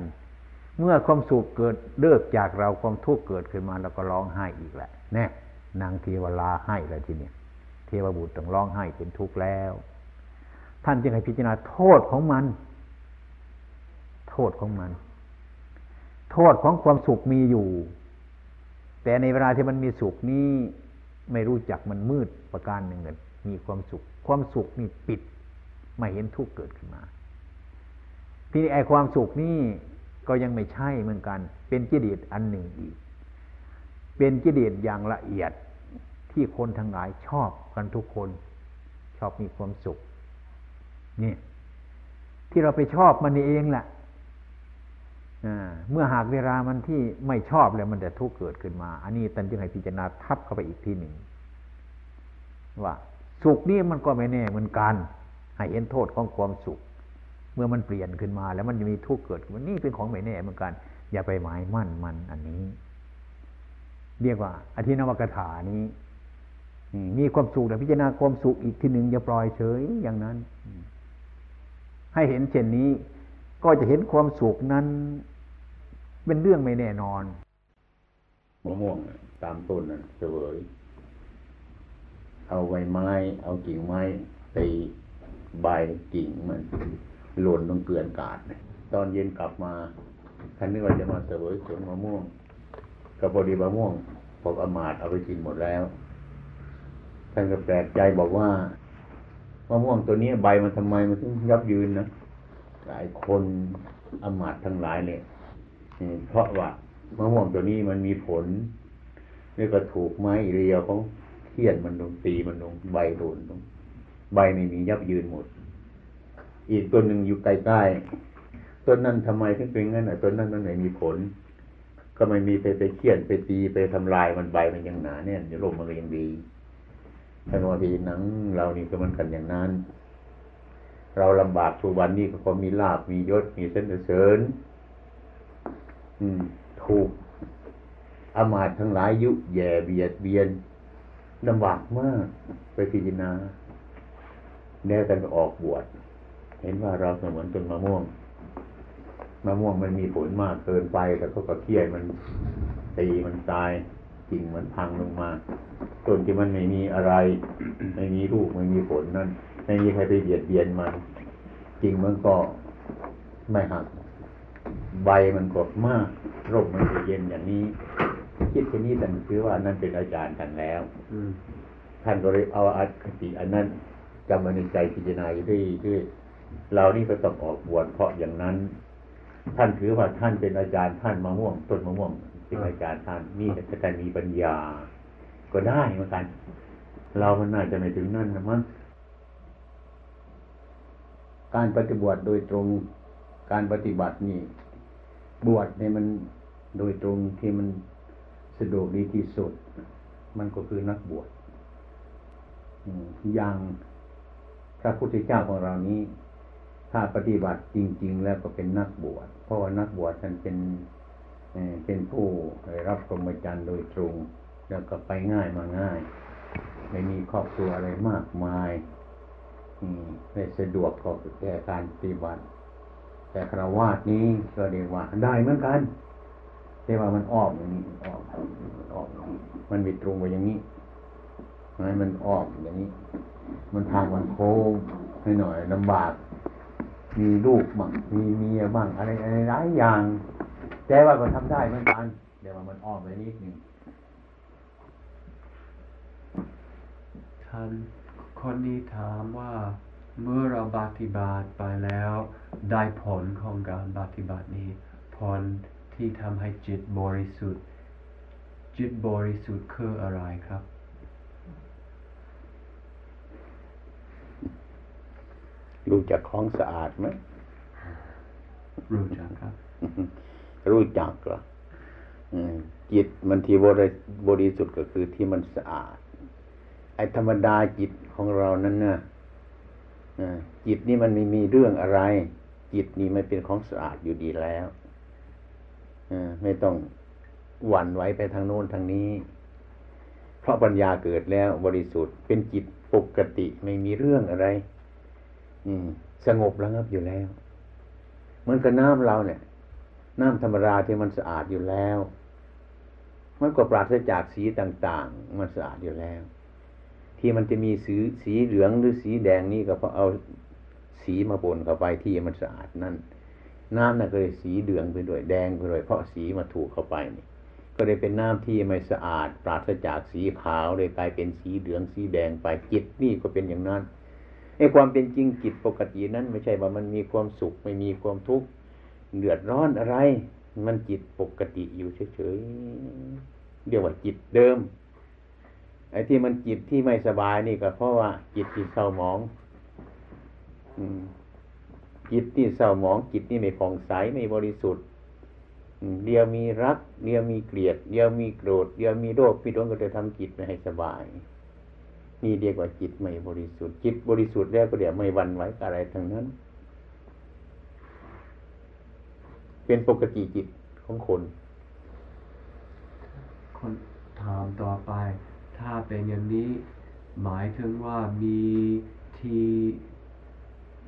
เมื่อความสุขเกิดเลิกจากเราความทุกข์เกิดขึ้นมาเราก็ร้องไห้อีกแหละแน่นางเทวลาให้แล้วทีนี้เทวบุตรต้องร้องไห้เป็นทุกข์แล้ว ท่านจึงให้พิจารณาโทษของมัน โทษของมัน โทษของความสุขมีอยู่ แต่ในเวลาที่มันมีสุขนี้ ไม่รู้จักมันมืดประการหนึ่งเลยมีความสุข ความสุขนี่ปิดไม่เห็นทุกข์เกิดขึ้นมา ทีนี้ไอ้ความสุขนี่ก็ยังไม่ใช่เหมือนกัน เป็นกิเลสอันหนึ่งอีก เป็นกิเลสอย่างละเอียดที่คนทั้งหลายชอบกันทุกคน ชอบมีความสุขนี่ที่เราไปชอบมันเองแหละ เมื่อหากเวลามันที่ไม่ชอบแล้วมันจะทุกข์เกิดขึ้นมา อันนี้ตันจึงให้พิจารณาทับเข้าไปอีกทีหนึ่งว่าสุขนี่มันก็ไม่แน่เหมือนกันให้เห็นโทษของความสุข เมื่อมันเปลี่ยนขึ้นมาแล้วมันจะมีทุกข์เกิดขึ้นนี่เป็นของไม่แน่เหมือนกัน อย่าไปหมายมั่นมันอันนี้ เรียกว่าอธินวกถานี้มีความสุขแต่พิจารณาความสุขอีกทีหนึ่งอย่าปล่อยเฉยอย่างนั้น ให้เห็นเช่นนี้ ก็จะเห็นความสุขนั้น เป็นเรื่องไม่แน่นอนมะม่วงตามต้นนั้นเสวยเอาใบไม้ เอากิ่งไม้ตีใบกิ่งมันหล่นลงเกลื่อนกาดตอนเย็นกลับมาท่านนึกว่าจะมาเสวยสวนมะม่วงก็พอดีมะม่วงพวกอมาตเอาไปกินหมดแล้วท่านก็แปลกใจบอกว่ามะม่วงตัวนี้ใบมันทำไมมันถึงยับยืนนะหลายคนอมาตทั้งหลายเนี่ย เพราะว่ามะม่วงตัวนี้มันมีผลนี่ก็ถูกไม้เรียวของเทียนมันลงตีมันลงใบโดนลงใบไม่มียับยืนหมด อีกต้นหนึ่งอยู่ใกล้ๆต้นนั้นทำไมถึงเป็นงั้นอะต้นนั้นมันไม่มีผล ก็ไม่มีไปไปเคี่ยนไปตีไปทำลายมันใบมันยังหนาเนี่ยจะลมมันก็ยังดีท่านว่าทีหนังเรานี่ก็มันกันอย่างนั้น เราลำบากทุกวันนี้ก็มีลาบมียศมีเส้นเสริญ ถูกอามาตทั้งหลายยุแย่เบียดเบียนลำบากมากไปพิจารณาแน่กันออกบวชเห็นว่าเราเสมือนต้นมะม่วงมะม่วงมันมีผลมากเกินไปแต่ก็กระเคียนมันตีมันตายกิ่งมันพังลงมาต้นที่มันไม่มีอะไร ไม่มีลูกไม่มีผลนั่นไม่มีใครไปเบียดเบียนมันกิ่งมันก็ไม่หัก ใบมันกดมากร่มมันจะเย็นอย่างนี้ คิดแค่นี้ท่านคือว่านั่นเป็นอาจารย์ท่านแล้วท่านก็เลยเอาอัคติอันนั้นจำมาในใจพิจารณาอยู่ด้วยด้วยเรานี่ก็ต้องออกบวชเพราะอย่างนั้น ท่านถือว่าท่านเป็นอาจารย์ท่านมะม่วงต้นมะม่วงเป็นอาจารย์ท่านนี่แต่ท่านมีปัญญา ก็ได้เหมือนกัน เรามันน่าจะไม่ถึงนั่นนะมั้งการปฏิบัติโดยตรงการปฏิบัตินี่ บวชเนี่ยมันโดยตรงที่มันสะดวกดีที่สุด มันก็คือนักบวชอย่างพระพุทธเจ้าของเรานี้ ถ้าปฏิบัติจริง ๆ แล้วก็เป็นนักบวช เพราะว่านักบวชท่านเป็นเป็นผู้รับพรหมจรรย์โดยตรง แล้วก็ไปง่ายมาง่าย ไม่มีครอบครัวอะไรมากมายไม่สะดวกก็แก่การปฏิบัติ แต่คราวาสนี้ก็เรียกว่าได้เหมือนกันแต่ว่ามันออกอย่างนี้ออกออกมันมีตรงไปอย่างนี้ให้มันออกอย่างนี้ มันทางมันโค้งให้หน่อยลำบาก มีลูกบ้างมีเมียบ้างอะไรอะไรหลายอย่าง แต่ว่าก็ทำได้เหมือนกันเดี๋ยวมันออมไปนิดนึงท่านคนนี้ถามว่า เมื่อเราปฏิบัติไปแล้ว ได้ผลของการปฏิบัตินี้ ผลที่ทำให้จิตบริสุทธิ์ จิตบริสุทธิ์คืออะไรครับ รู้จักของสะอาดไหมรู้จักครับ รู้จักเหรออืมจิตมันที่บริบริสุทธิ์ก็คือที่มันสะอาด ไอ้ธรรมดาจิตของเรานั้นน่ะอ่า จิตนี่มันไม่มีเรื่องอะไร จิตนี่มันเป็นของสะอาดอยู่ดีแล้วอไม่ต้องหวั่นไหวไปทางโน้นทางนี้ เพราะปัญญาเกิดแล้วบริสุทธิ์เป็นจิตปกติไม่มีเรื่องอะไร อืม สงบระงับอยู่แล้ว เหมือนกับน้ำเราเนี่ย น้ำธรรมดาที่มันสะอาดอยู่แล้ว มันก็ปราศจากสีต่าง ๆ มันสะอาดอยู่แล้ว ที่มันจะมีสีสีเหลืองหรือสีแดงนี่ก็เพราะเอาสีมาปนเข้าไปที่มันสะอาดนั่นน้ำน่ะก็เลยสีเหลืองไปด้วยแดงไปด้วยเพราะสีมาถูกเข้าไปนี่ก็เลยเป็นน้ำที่ไม่สะอาด ปราศจากสีขาวเลยกลายเป็นสีเหลืองสีแดงไปจิตนี่ก็เป็นอย่างนั้นไอ้ความเป็นจริงจิตปกตินั้นไม่ใช่ว่ามันมีความสุขไม่มีความทุกข์เดือดร้อนอะไร มันจิตปกติอยู่เฉยๆเรียกว่าจิตเดิม อ้ที่มันจิตที่ไม่สบายนี่ก็เพราะว่า จิตที่เศร้าหมอง อืมจิตที่เศร้าหมองจิตนี่ไม่ผ่องใสไม่บริสุทธิ์เดียวมีรัก เดียวมีเกลียด เดียวมีโกรธ เดียวมีโรคพี่ดวงก็จะทำจิตไม่ให้สบาย นี่เรียกว่าจิตไม่บริสุทธิ์ จิตบริสุทธิ์แล้วก็เดี๋ยวไม่หวันไหวกับอะไรทั้งนั้น เป็นปกติจิตของคน คนถามต่อไป ถ้าเป็นอย่างนี้ หมายถึงว่ามีที่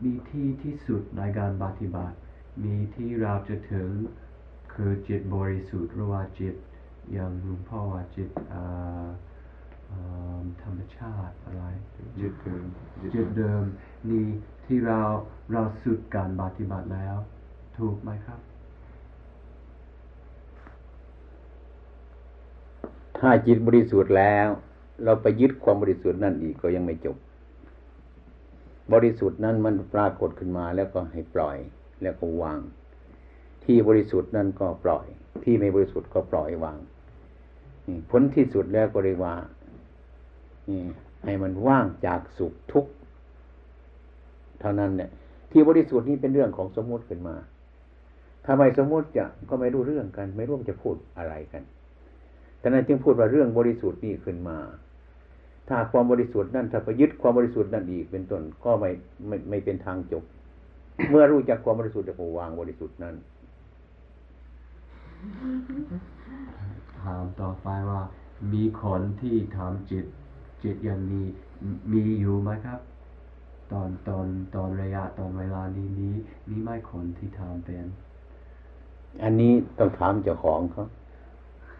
มีที่ที่สุดในการปฏิบัติ มีที่เราจะถึงคือจิตบริสุทธิ์หรือว่าจิตอย่างหลวงพ่อว่าจิตเอ่อเอ่อธรรมชาติอะไร จิตเดิมจิตเดิมนี่ที่เราเราสุดการปฏิบัติแล้ว ถูกไหมครับ ถ้าจิตบริสุทธิ์แล้ว เราไปยึดความบริสุทธิ์นั่นอีกก็ยังไม่จบ บริสุทธิ์นั้นมันปรากฏขึ้นมาแล้วก็ให้ปล่อยแล้วก็วาง ที่บริสุทธิ์นั่นก็ปล่อย ที่ไม่บริสุทธิ์ก็ปล่อยวางผลที่สุดแล้วก็เรียกว่าให้มันว่างจากสุขทุกข์เท่านั้นเนี่ย ที่บริสุทธิ์นี่เป็นเรื่องของสมมติขึ้นมาถ้าไม่สมมติจะก็ไม่รู้เรื่องกัน ไม่รู้จะพูดอะไรกัน แต่นั้นจึงพูดว่าเรื่องบริสุทธิ์นี่ขึ้นมา ถ้าความบริสุทธิ์นั่นถ้าไปยึดความบริสุทธิ์นั่นอีกเป็นต้นก็ไม่ไม่ไม่เป็นทางจบ เมื่อรู้จักความบริสุทธิ์จะก็วางบริสุทธิ์นั้นถามต่อไปว่า มีคนที่ทำจิตจิตอย่างนี้มมีอยู่ไหมครับ ตอนตอนตอนระยะตอนเวลานี้มีมีไหมคนที่ทำเป็น อันนี้ต้องถามเจ้าของเขา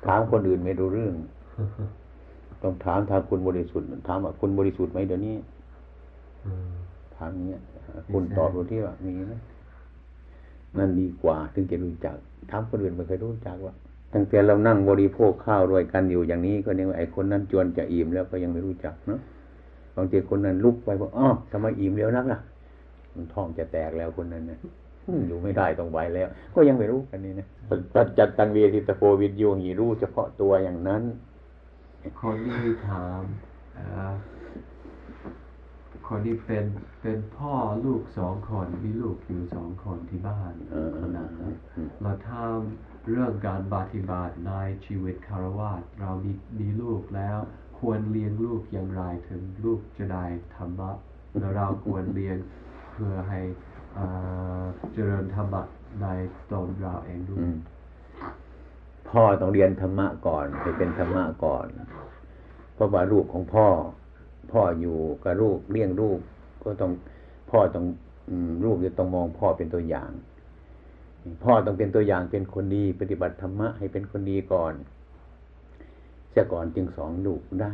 ถามคนอื่นไม่รู้เรื่อง ต้องถามทางคุณบริสุทธิ์ถามว่าคุณบริสุทธิ์ไหมเดี๋ยวนี้ถามอย่างเงี้ยคุณตอบดูที่ว่ามีไหมนั่นดีกว่า ถึงจะรู้จักถามคนอื่นไม่เคยรู้จักว่าตั้งแต่เรานั่งบริโภคข้าวด้วยกันอยู่อย่างนี้ ก็เนี่ยไอ้คนนั้นจวนจะอิ่มแล้วก็ยังไม่รู้จักเนาะบางทีคนนั้นลุกไปบอกอ้าวทำไมอิ่มเร็วนักล่ะ มันท้องจะแตกแล้วคนนั้นเนี่ย อืมอยู่ไม่ได้ต้องไหวแล้ว ก็ยังไม่รู้กันนี่นะปัจจัตตังเวทิตโฟวิทโยหีรู้เฉพาะตัวอย่างนั้น คนที่ถามเอ่อคนที่เป็นเป็นพ่อลูกสองคนมีลูกอยู่สองคนที่บ้านเออขนาดนั้นอืมเราทำเรื่องการปฏิบัติในชีวิตคารวะเรามีมีลูกแล้ว ควรเลี้ยงลูกอย่างไรถึงลูกจะได้ธรรมะแล้วเราควรเลี้ยงเพื่อให้ เอ่อเจริญธรรมะในตนเราเองด้วอืยมพ่อต้องเรียนธรรมะก่อนให้เป็นธรรมะก่อน เพราะว่าลูกของพ่อ พ่ออยู่กับลูกเลี้ยงลูกก็ต้องพ่อต้องอืมลูกจะต้องมองพ่อเป็นตัวอย่าง พ่อต้องเป็นตัวอย่างเป็นคนดี ปฏิบัติธรรมะให้เป็นคนดีก่อนเสียก่อนจึงสอนลูกได้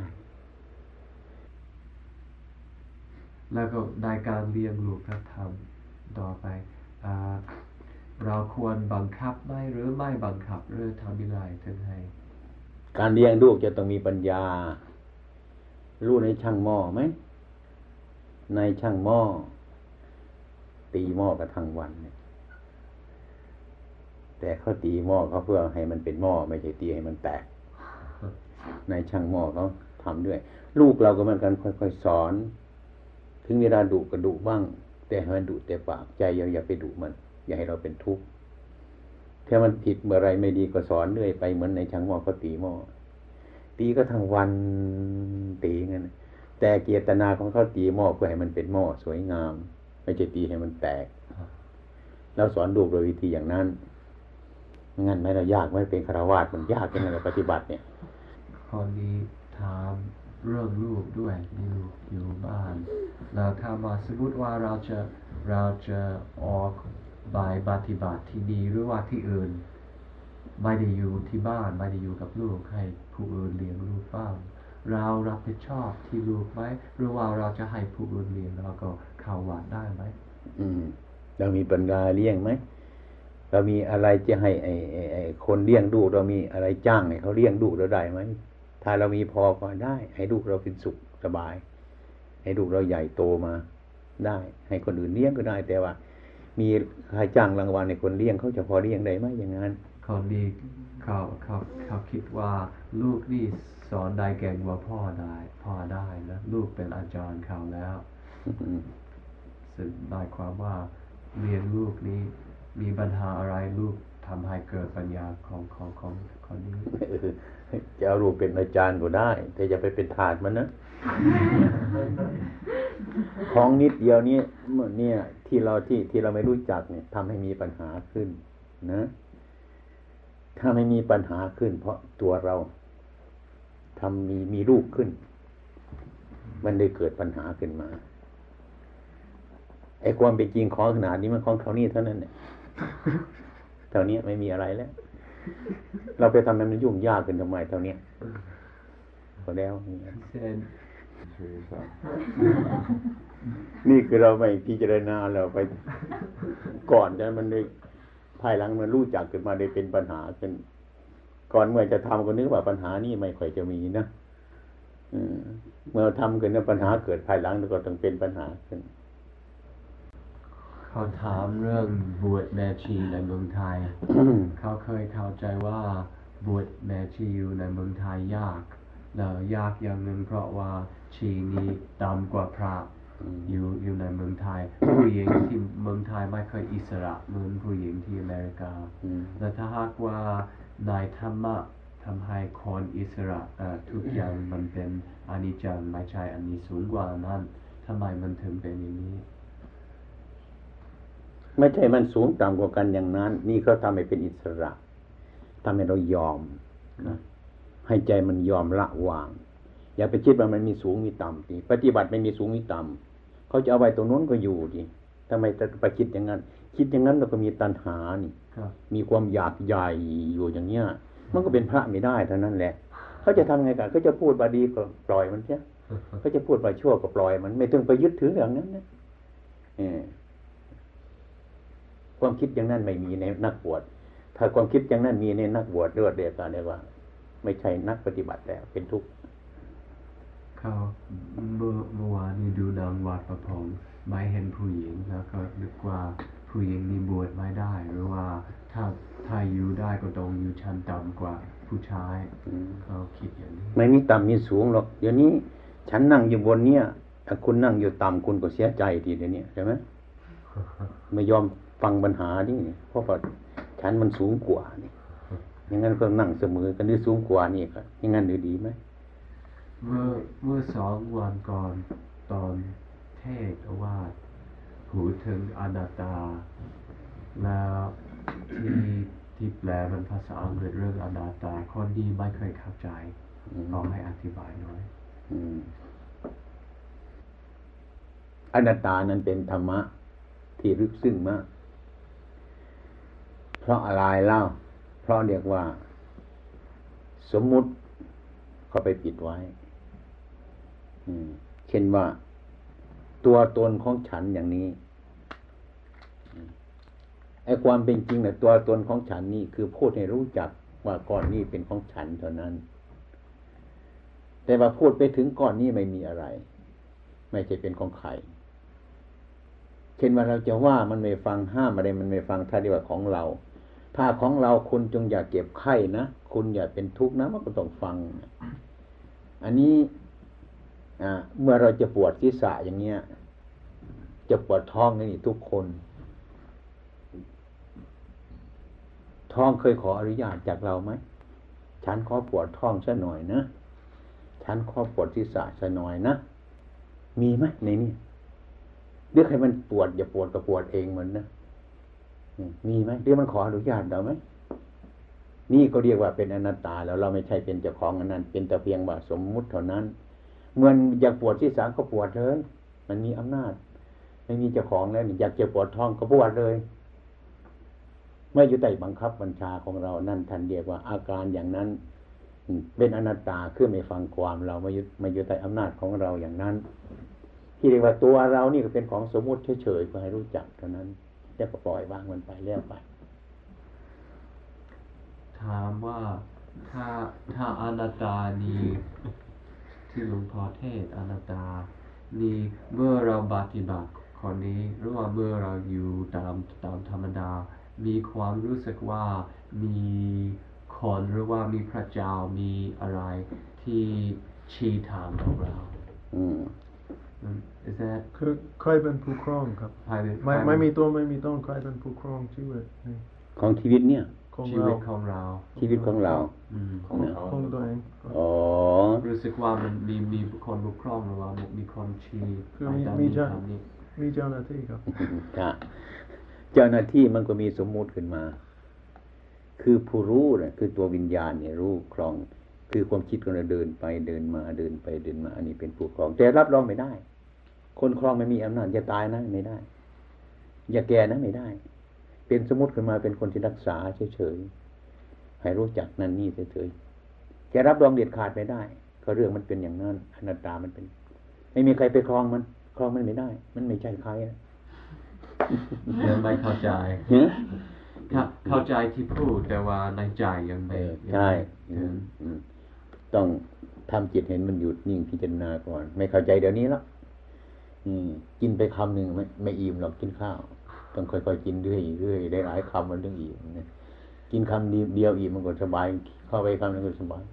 แล้วก็ในการเลี้ยงลูกก็ทำ ต่อไป เราควรบังคับไหมหรือไม่บังคับหรือทำยังไงถึงให้ การเลี้ยงลูกจะต้องมีปัญญา รู้ในช่างหม้อไหม ในช่างหม้อ ตีหม้อกันทั้งวันเนี่ยแต่เขาตีหม้อเขาเพื่อให้มันเป็นหม้อไม่ใช่ตีให้มันแตก ในช่างหม้อเขาทำด้วย ลูกเราก็เหมือนกันค่อยๆสอน ถึงเวลาดุก็ดุบ้าง แต่ให้มันดุแต่ปากใจเราอย่าไปดุมัน อย่าให้เราเป็นทุกข์ถ้ามันผิดเมื่อไรไม่ดีก็สอนเรื่อยไปเหมือนในช่างหม้อเขาตีหม้อตีก็ทั้งวันตีงั้นแต่เจตนาของเขาตีหม้อเพื่อให้มันเป็นหม้อสวยงาม ไม่ใช่ตีให้มันแตกเราสอนลูกโดยวิธีอย่างนั้นงั้นไหมเรายากไหม่เป็นคารวาสมันยากยังไงปฏิบัติเนี่ยข้อนี้ถาม เรื่องลูกด้วยลูกอยู่บ้าน แล้วถ้ามาสมมติว่าเราจะเราจะออกบายปฏิบัติที่ดีหรือว่าที่อื่น ไม่ได้อยู่ที่บ้านไม่ได้อยู่กับลูกให้ผู้อื่นเลี้ยงลูกบ้างเรารับผิดชอบที่ลูกไหมหรือว่าเราจะให้ผู้อื่นเลี้ยงแล้วก็เข้าวัดได้ไหมอืมเรามีปัญญาเลี้ยงไหมเรามีอะไรจะให้ไอ้ไอ้ไอ้คนเลี้ยงดูกเรามีอะไรจ้างให้เขาเลี้ยงดูกเราได้ไหม ถ้าเรามีพอก็ได้ ให้ลูกเราเป็นสุขสบาย ให้ลูกเราใหญ่โตมาได้ ให้คนอื่นเลี้ยงก็ได้ แต่ว่า มีใครจ้างรางวัลในคนเลี้ยงเขาจะพอเลี้ยงได้ไหมอย่างนั้นคนดีเขาเขาเขาคิดว่าลูกนี่สอนได้เก่งกว่าพ่อได้พ่อได้นะลูกเป็นอาจารย์เขาแล้วอืมซึ่งหมายความว่าเรียนลูกนี้มีปัญหาอะไรลูกทำให้เกิดปัญญาของของของคนนี้เออ จะเอาลูกเป็นอาจารย์ก็ได้ แต่อย่าไปเป็นทาสมันนะ ของนิดเดียวนี้เมื่อเนี่ย ที่เราที่ที่เราไม่รู้จักเนี่ยทำให้มีปัญหาขึ้น นะ ถ้าไม่มีปัญหาขึ้น เพราะตัวเราทำมีมีลูกขึ้น มันได้เกิดปัญหาขึ้นมาไอ้ความเป็นจริงของขนาดนี้มันของเท่านี้เท่านั้นเนี่ยเท่านี้ไม่มีอะไรแล้ว เราไปทำให้มันยุ่งยากขึ้นทำไมเท่านี้พอแล้วเนี่ยเช่นนี่คือเราไม่พิจารณาเราไปก่อนจะมันเลยภายหลังมันรู้จักขึ้นมาได้เป็นปัญหาขึ้นก่อนเมื่อจะทำก็นึกว่าปัญหานี่ไม่ค่อยจะมีนะอืมเมื่อทำขึ้นแล้วปัญหาเกิดภายหลังแล้วก็ต้องเป็นปัญหาขึ้น เขาถามเรื่องบวชแม่ชีในเมืองไทย เขาเคยเข้าใจว่าบวชแม่ชีอยู่ในเมืองไทยยากแล้วยากอย่างหนึ่งเพราะว่าชีนี้ต่ำกว่าพระอืมอยู่อยู่ในเมืองไทย ผู้หญิงที่เมืองไทยไม่เคยอิสระเหมือนผู้หญิงที่อเมริกาอืมแต่ถ้าหากว่านายธรรมะทำให้คนอิสระเอ่อทุกอย่างมันเป็นอานิจจังไม่ใช่อันนี้สูงกว่านั้นทำไมมันถึงเป็นอย่างนี้ ไม่ใช่มันสูงต่ำกว่ากันอย่างนั้น นี่เขาทำให้เป็นอิสระทำให้เรายอมนะให้ใจมันยอมละวาง อย่าไปคิดว่ามันมีสูงมีต่ำดิปฏิบัติไม่มีสูงมีต่ำเขาจะเอาไว้ตรงนู้นก็อยู่ดิทำไมจะไปคิดอย่างนั้น คิดอย่างนั้นเราก็มีตัณหานี่ครับมีความอยากใหญ่อยู่อย่างเงี้ย มันก็เป็นพระไม่ได้เท่านั้นแหละเขาจะทำไงกันเขาจะพูดบาดีก็ปล่อยมันเสียเขาจะพูดบาชั่วก็ปล่อยมันไม่ต้องไปยึดถืออย่างนั้นนะเออ ความคิดอย่างนั้นไม่มีในนักบวชถ้าความคิดอย่างนั้นมีในนักบวชเลือดเดียวกันเลยว่า ไม่ใช่นักปฏิบัติแล้วเป็นทุกข์เขาเมื่อเมื่อวานนี้ดูหนังวัดประพงษ์ไม่เห็นผู้หญิงแล้วก็นึกว่าผู้หญิงนี่บวชไม่ได้ หรือว่าถ้าถ้าอยู่ได้ก็ต้องอยู่ชั้นต่ำกว่าผู้ชายอืมเขาคิดอย่างนี้ไม่มีต่ำมีสูงหรอกเดี๋ยวนี้ฉันนั่งอยู่บนเนี้ยถ้าคุณนั่งอยู่ต่ำคุณก็เสียใจทีเดี๋ยวนี้ใช่ไหมไม่ยอม ฟังปัญหานี่เพราะว่าฉันมันสูงกว่านี่อย่างนั้นก็นั่งเสมอกันหรือสูงกว่านี่ก็อย่างนั้นหรือดีไหมเมื่อเมื่อสองวันก่อนตอนเทศน์ว่าพูดถึงอนัตตา แล้วที่ที่แปลเป็นภาษาอังกฤษเรื่องอนัตตา คนดีไม่เคยเข้าใจอืมลองให้อธิบายหน่อยอืมอนัตตานั้นเป็นธรรมะที่ลึกซึ้งมาก เพราะอะไรเล่า เพราะเรียกว่า สมมุติเขาไปปิดไว้เช่นว่า ตัวตนของฉันอย่างนี้ไอ้ความเป็นจริงเนี่ยตัวตนของฉันนี่คือพูดให้รู้จักว่าก่อนนี้เป็นของฉันเท่านั้น แต่ว่าพูดไปถึงก่อนนี้ไม่มีอะไร ไม่ใช่เป็นของใครเช่นว่าเราจะว่ามันไม่ฟังห้ามอะไรมันไม่ฟังถ้าเรียกว่าของเรา ถ้าของเราคุณจงอย่าเก็บไข้นะคุณอย่าเป็นทุกข์นะมันก็ต้องฟัง อันนี้เมื่อเราจะปวดศีรษะอย่างเงี้ย จะปวดท้องนี่ทุกคน ท้องเคยขออนุญาตจากเราไหมฉันขอปวดท้องซะหน่อยนะฉันขอปวดศีรษะซะหน่อยนะมีไหมในนี้เรียกให้มันปวดอย่าปวดก็ปวดเองเหมือนนะ มีไหมเรียกมันขออนุญาตเราไหมนี่ก็เรียกว่าเป็นอนัตตาแล้วเราไม่ใช่เป็นเจ้าของอันนั้น เป็นแต่เพียงว่าสมมุติเท่านั้นเหมื่ออยากปวดศีรษะก็ปวดเลยมันมีอำนาจ ไม่มีเจ้าของแล้วอยากเจะปวดท้องก็ปวดเลยไม่อยู่ใต้บังคับบัญชาของเรานั่นท่านเรียกว่าอาการอย่างนั้น เป็นอนัตตาคือไม่ฟังความเราไม่ยึดไม่อยู่ใต้อำนาจของเราอย่างนั้น ที่เรียกว่าตัวเรานี่ก็เป็นของสมมุติเฉยๆเพื่อให้รู้จักเท่านั้น จะก็ปล่อยวางมันไปแล้วไปถามว่าถ้าถ้าอนัตตานี้ ที่หลวงพ่อเทศน์อนัตตานี่เมื่อเราปฏิบัติคนนี้หรือว่าเมื่อเราอยู่ตามตามธรรมดา มีความรู้สึกว่ามีคนหรือว่ามีพระเจ้ามีอะไรที่ชี้ทางของเรา อืมอืม Is that คือใครเป็นผู้ครองครับ private ไม่ไม่มีตัวไม่มีต้นใครเป็นผู้ครองชีวิตนี่ของชีวิตเนี่ยของชีเราวิตของเราชีวิตของเราอืมของเขาของตัวเองอ๋อรู้สึกว่ามันมีมีคนปกครองหรือว่ามีคนชี้คือไปมีตามมีนี้เจ้าตามนี้มีเจ้าหน้าที่ครับครับเจ้าหน้าที่มันก็มีสมมุติขึ้นมา คือผู้รู้เนี่ยคือตัววิญญาณเนี่ยรู้ครอง คือความคิดของเราเดินไปเดินมาเดินไปเดินมา อันนี้เป็นผู้ครองแต่รับรองไม่ได้ คนครองไม่มีอำนาจจะตายนะไม่ได้ อย่าแก่นะไม่ได้ เป็นสมมติขึ้นมาเป็นคนที่รักษาเฉยๆให้รู้จักนั่นนี่เฉยๆจะรับรองเด็ดขาดไม่ได้ ก็เรื่องมันเป็นอย่างนั้นอนัตตามันเป็น ไม่มีใครไปครองมัน ครองมันไม่ได้ มันไม่ใช่ใครนะยังไม่เข้าใจฮะเข้าเข้าใจที่พูดแต่ว่าในใจยังเอไม่อยังใช่ไม่อืถึมงอืมต้องทำจิตเห็นมันหยุดนิ่งพิจารณาก่อน ไม่เข้าใจเดี๋ยวนี้แล้วอืม กินไปคำหนึ่งไม่ไม่อิ่มหรอกกินข้าว ต้องค่อยๆกินเรื่อยๆเรื่อยได้หลายคำมันถึงอิ่มนะกินคำเดียวอิ่มมันก็สบาย เข้าไปคำนึงก็สบาย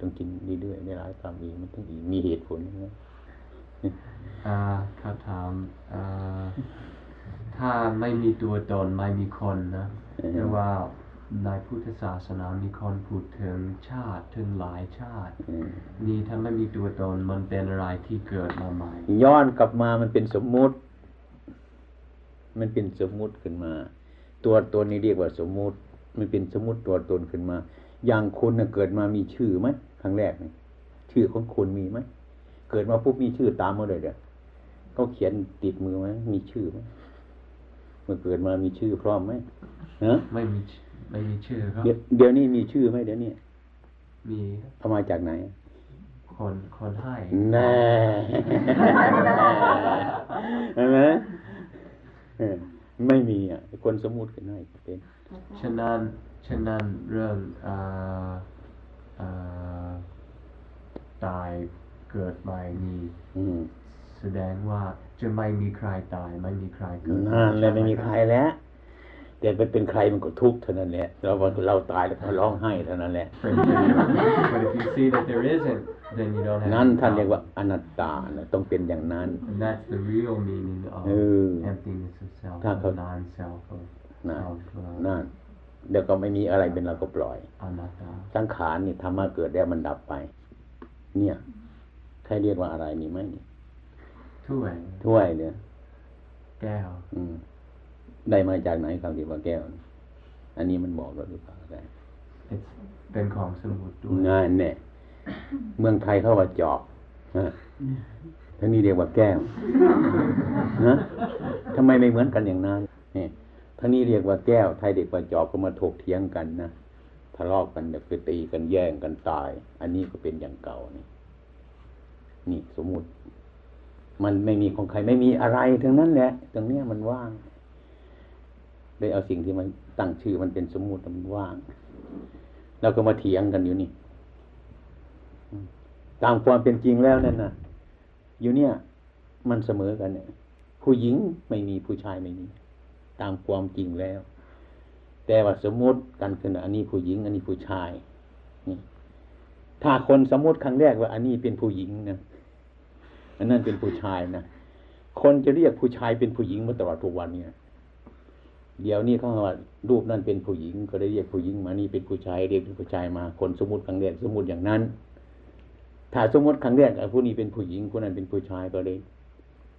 ต้องกินเรื่อยๆได้หลายคำอิ่มมันถึงอิ่มมีเหตุผลนะอ่าคำถามอ่าถ้าไม่มีตัวตนไม่มีคนนะอือฮึแต่ว่า ในพุทธศาสนามีคนพูดถึงชาติถึงหลายชาติอืมนี่ถ้าไม่มีตัวตนมันเป็นอะไรที่เกิดมาใหม่ ย้อนกลับมามันเป็นสมมุติ มันเป็นสมมุติขึ้นมา ตัวตนนี่เรียกว่าสมมุติ มันเป็นสมมุติตัวตนขึ้นมา อย่างคุณน่ะเกิดมามีชื่อไหมครั้งแรกนี่ชื่อของคุณมีไหมเกิดมาปุ๊บมีชื่อตามมาเลยเดี๋ยวเขาเขียนติดมือไหมมีชื่อไหมเมื่อเกิดมามีชื่อพร้อมไหมฮะไม่มีชื่อ ไม่มีชื่อครับเดี๋ยวเดี๋ยวนี้มีชื่อไหมเดี๋ยวนี้มีเอามาจากไหน คนคนให้แน่เห็นไหมเออไม่มีอะคนสมมุติกันให้เป็นฉะนั้นฉะนั้นเรื่องอ่าอ่าตายเกิดใหม่นี้อืมแสดงว่าจะไม่มีใครตาย ไม่มีใครเกิดนั่นแหละไม่มีใครแล้ว แต่ไปเป็นใครมันก็ทุกข์เท่านั้นแหละเราเราตายแล้วก็ร้องไห้เท่านั้นแหละ But if you- but if you see that there isn't then you don't have นั่น any ท่านเรียก problem. ว่าอนัตตานะต้องเป็นอย่างนั้น and that's the real meaning of เออ emptiness of self ถ้า of เขา non-self of, นั่น of uh, นั่นเดี๋ยวก็ไม่มีอะไรเป็นเราก็ปล่อย anatta สังขารนี่ธรรมะเกิดแล้วมันดับไป เนี่ยใครเรียกว่าอะไรนี่ไหมนี่ถ้วยถ้วยเนี่ยแก้วอืม ได้มาจากไหนคำที่ว่าแก้วนี่อันนี้มันบอกเราหรือเปล่าได้ it's เป็นของสมุดด้วยงานเนี่ยเมืองไทยเขาว่าจอบฮะทั้งนี้เรียกว่าแก้วนะทำไมไม่เหมือนกันอย่างนั้นเนี่ยทั้งนี้เรียกว่าแก้ว ไทยเด็กว่าจอบก็มาถกเถียงกันนะทะเลาะกันเดี๋ยวไปตีกันแย่งกันตาย อันนี้ก็เป็นอย่างเก่านี่นี่สมมุติ มันไม่มีของใครไม่มีอะไรทั้งนั้นแหละตรงเนี้ยมันว่าง เลยเอาสิ่งที่มันตั้งชื่อมันเป็นสมมุติมันว่างเราก็มาเถียงกันอยู่นี่ ตามความเป็นจริงแล้วนั่นนะอยู่เนี่ย มันเสมอกันเนี่ย ผู้หญิงไม่มีผู้ชายไม่มี ตามความจริงแล้ว แต่ว่าสมมติกันคืออันนี้ผู้หญิง อันนี้ผู้ชายนี่ถ้าคนสมมติครั้งแรกว่า อันนี้เป็นผู้หญิงนะอันนั้นเป็นผู้ชายนะคนจะเรียกผู้ชายเป็นผู้หญิงมาตลอดทุกวันเนี่ย เดี๋ยวนี้เขาว่ารูปนั่นเป็นผู้หญิง ก็ได้เรียกผู้หญิงมานี่เป็นผู้ชายเรียกเป็นผู้ชายมา คนสมมติครั้งแรกสมมติอย่างนั้น ถ้าสมมติครั้งแรกผู้นี้เป็นผู้หญิงผู้นั้นเป็นผู้ชายก็เลย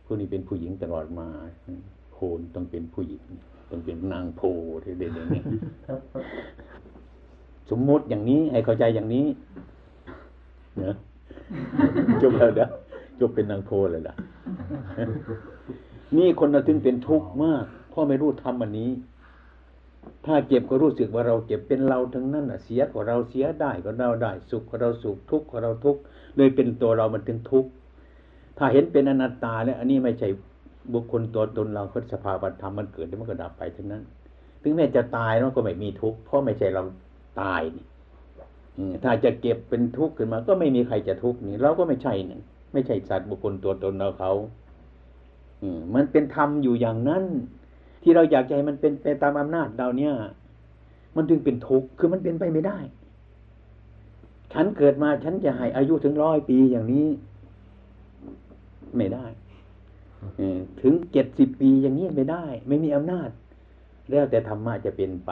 ผู้นี้เป็นผู้หญิงตลอดมาโพนต้องเป็นผู้หญิงต้องเป็นนางโพที่เด่นอย่างนี้สมมติอย่างนี้ให้เข้าใจอย่างนี้เนอะจบแล้วเด้อจบเป็นนางโพเลยล่ะ นี่คนเราถึงเป็นทุกข์มาก พราะไม่รู้ทำอันนี้ ถ้าเจ็บก็รู้สึกว่าเราเจ็บเป็นเราทั้งนั้นอะเสียก็เราเสียได้ก็เราได้ สุขก็เราสุขทุกข์ก็เราทุกข์เลยเป็นตัวเรามันถึงทุกข์ถ้าเห็นเป็นอนัตตาแล้วอันนี้ไม่ใช่บุคคลตัวตนเราก็สภาวธรรมมันเกิดแล้วมันก็ดับไปทั้งนั้น ถึงแม้จะตายมันก็ไม่มีทุกข์เพราะไม่ใช่เราตายนี่ถ้าจะเก็บเป็นทุกข์ขึ้นมา ก็ไม่มีใครจะทุกข์นี่เราก็ไม่ใช่นี่ไม่ใช่สัตว์บุคคลตัวตนเราเขา อืมันเป็นธรรมอยู่อย่างนั้น ที่เราอยากจะให้มันเป็นไปตามอำนาจเราเนี่ย มันจึงเป็นทุกข์คือมันเป็นไปไม่ได้ ฉันเกิดมาฉันจะให้อายุถึงร้อยปีอย่างนี้ ไม่ได้อถึงเจ็ดสิบปีอย่างนี้ไม่ได้ ไม่มีอำนาจ แล้วแต่ธรรมะจะเป็นไป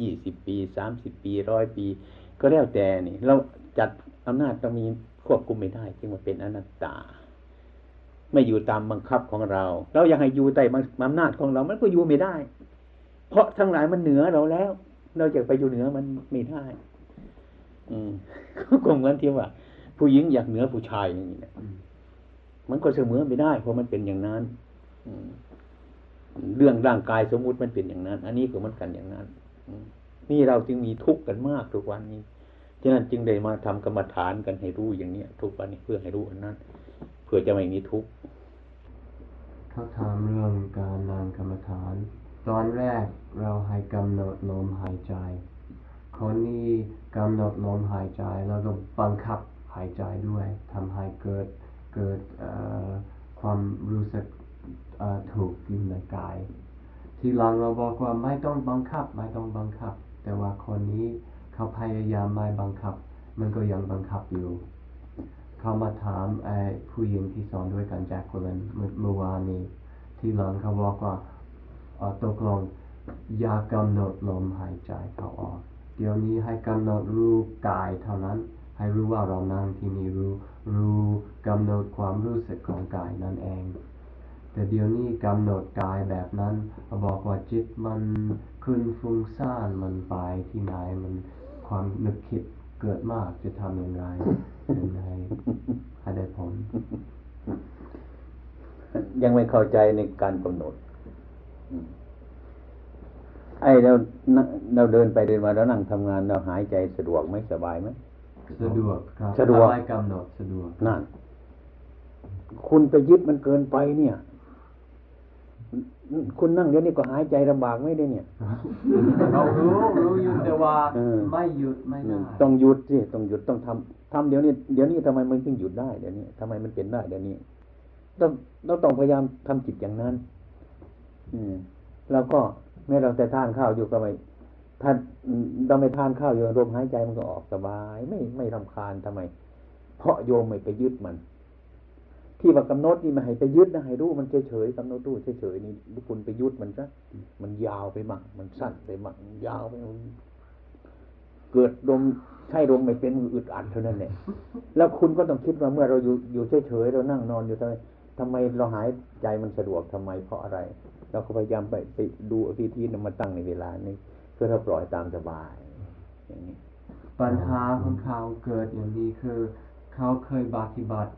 ยี่สิบปีสามสิบปีร้อยปี ก็แล้วแต่นี่ เราจัดอำนาจเรามีควบคุมไม่ได้ จึงมาเป็นอนัตตา ไม่อยู่ตามบังคับของเรา เราอยากให้อยู่ใต้อำนาจของเรา มันก็อยู่ไม่ได้ เพราะทั้งหลายมันเหนือเราแล้ว เราจะไปอยู่เหนือมันไม่ได้ อืมก็เหมือนที่ว่า ผู้หญิงอยากเหนือผู้ชายอย่างนี้นะมันก็เสมอไม่ได้ เพราะมันเป็นอย่างนั้นอเรื่องร่างกายสมมุติมันเป็นอย่างนั้น อันนี้ก็เหมือนกันอย่างนั้นอนี่เราจึงมีทุกข์กันมากทุกวันนี้ฉะนั้นจึงได้มาทำกรรมฐานกันให้รู้อย่างเนี้ย ทุกวันนี้เพื่อให้รู้อันนั้น พื่อจะไม่มีทุกข์เขาถามเรื่องการนั่งกรรมฐาน ตอนแรกเราให้กำหนดลมหายใจ คนนี้กำหนดลมหายใจแล้วก็บังคับหายใจด้วยทำให้เกิดเกิดความรู้สึกถูกอยู่ในกาย ทีหลังเราบอกว่าไม่ต้องบังคับไม่ต้องบังคับ แต่ว่าคนนี้เขาพยายามไม่บังคับ มันก็ยังบังคับอยู่ เขามาถามไอ้ผู้หญิงที่สอนด้วยกันแจ็คคลินเมื่อเมื่อวานนี้ ที่หลังเขาบอกว่าเอ่อตกลงอยากำหนดลมหายใจเข้าออก เดี๋ยวนี้ให้กำหนดรู้กายเท่านั้น ให้รู้ว่าเรานั่งที่นี่รู้ รู้กำหนดความรู้สึกของกายนั่นเอง แต่เดี๋ยวนี้กำหนดกายแบบนั้นบอกว่าจิตมันขึ้นฟุ้งซ่านมันไปที่ไหนมันความนึกคิดเกิดมากจะทำอย่างไร ถึงให้ให้ได้ผล ยังไม่เข้าใจในการกำหนดอืมไอ้เรานั่งเราเดินไปเดินมาแล้วนั่งทำงานเราหายใจสะดวกไหมสบายไหมสะดวกครับสะดวกไม่กำหนดสะดวกนั่น คุณไปยึดมันเกินไปเนี่ย คุณนั่งเดี๋ยวนี้ก็หายใจลำบากไม่ได้เนี่ยเรารู้รู้อยู่แต่ว่าเออไม่หยุดไม่ได้ต้องหยุดสิต้องหยุดต้องทำทำเดี๋ยวนี้เดี๋ยวนี้ทำไมมันถึงหยุดได้เดี๋ยวนี้ทำไมมันเป็นได้เดี๋ยวนี้ต้องเราต้องพยายามทำจิตอย่างนั้น อืมแล้วก็แม้เราแต่ทานข้าวอยู่ก็ไม่ท่านเราไม่ทานข้าวอยู่ลมหายใจมันก็ออกสบาย ไม่ไม่รำคาญทำไม เพราะโยมไม่ไปยึดมัน ที่ว่ากำหนดนี่ม่ให้ไปยึดนะให้รู้มันเฉยๆกำหนดรู้เฉยๆนี่คุณไปยึดมันซะมันยาวไปมั่งมันสั้นไปมั่งยาวไปมั่งเกิดลมใช่ลมไม่เป็นมืออึดอัดเท่านั้นแหละแล้วคุณก็ต้องคิดว่าเมื่อเราอยู่อยู่เฉยๆเรานั่งนอนอยู่ทำไมทำไมเราหายใจมันสะดวกทำไมเพราะอะไร เราก็พยายามไปไปดูเอาที่ที่นำมาตั้งในเวลานี้เพื่อเราปล่อยตามสบาย อย่างนี้ปัญหาของเขาเกิดอย่างนี้คือ เขาเคยปฏิบัติ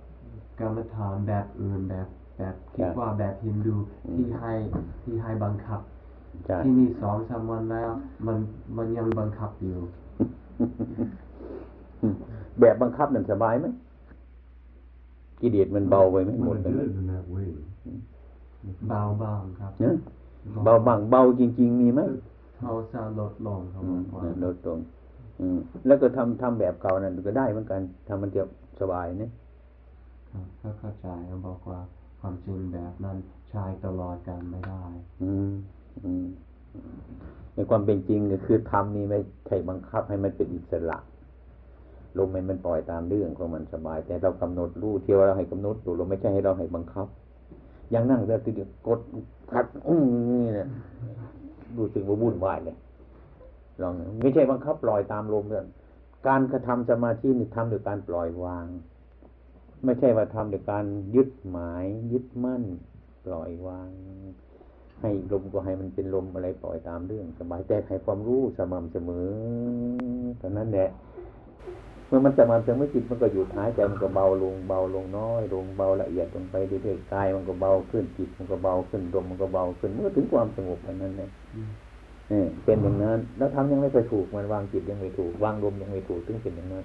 กรรมฐานแบบอื่นแบบแบบคิดว่าแบบฮินดูที่ให้ที่ให้บังคับใช่ที่นี่สองสามวันแล้ว มันมันยังบังคับอยู่ แบบบังคับนั่นสบายไหมกิเลสมันเบาไปไหมหมด When เล I ย did it in that way, เบาบ้างครับนะเบาบางเบาจริง ๆ มีไหมโทสะลดลงเขาอืบอมกว่าลดตรงอืมแล้วก็ทำทำแบบเก่านั่นก็ได้เหมือนกันทำมันจะสบายเนี่ย ครับก็เข้าใจเขาบอกว่าความจริงแบบนั้นใช้ตลอดกันไม่ได้ อืมอืมในความเป็นจริงก็คือทำนี่ไม่ใช่บังคับให้มันเป็นอิสระลมให้มันปล่อยตามเรื่องของมันสบาย แต่เรากำหนดรู้เที่ยวเราให้กำหนดดูเราไม่ใช่ให้เราให้บังคับ อย่างนั่งแล้วทีเดียวกดพัดอื้อนี่เนี่ยรู้สึกว่าวุ่นวายเลยลองไม่ใช่บังคับปล่อยตามลมเลยการกระทำสมาธินี่ทำโดยการปล่อยวาง ไม่ใช่ว่าทำโดยการยึดหมายยึดมั่น ปล่อยวาง ให้ลมก็ให้มันเป็นลมอะไรปล่อยตามเรื่อง สบายแต่ให้ความรู้สม่ำเสมอเท่านั้นแหละเมื่อมันสม่ำเสมอจิตมันก็หยุดหายใจมันก็เบาลงเบาลงน้อยลงเบาละเอียดลงไปเรื่อยๆกายมันก็เบาขึ้นจิตมันก็เบาขึ้นลมมันก็เบาขึ้นเมื่อถึงความสงบเท่านั้นแหละอืมนี่เป็นอย่างนั้น แล้วทำยังไม่ไปถูกมันวางจิตยังไม่ถูกวางลมยังไม่ถูกถึงเป็นอย่างนั้น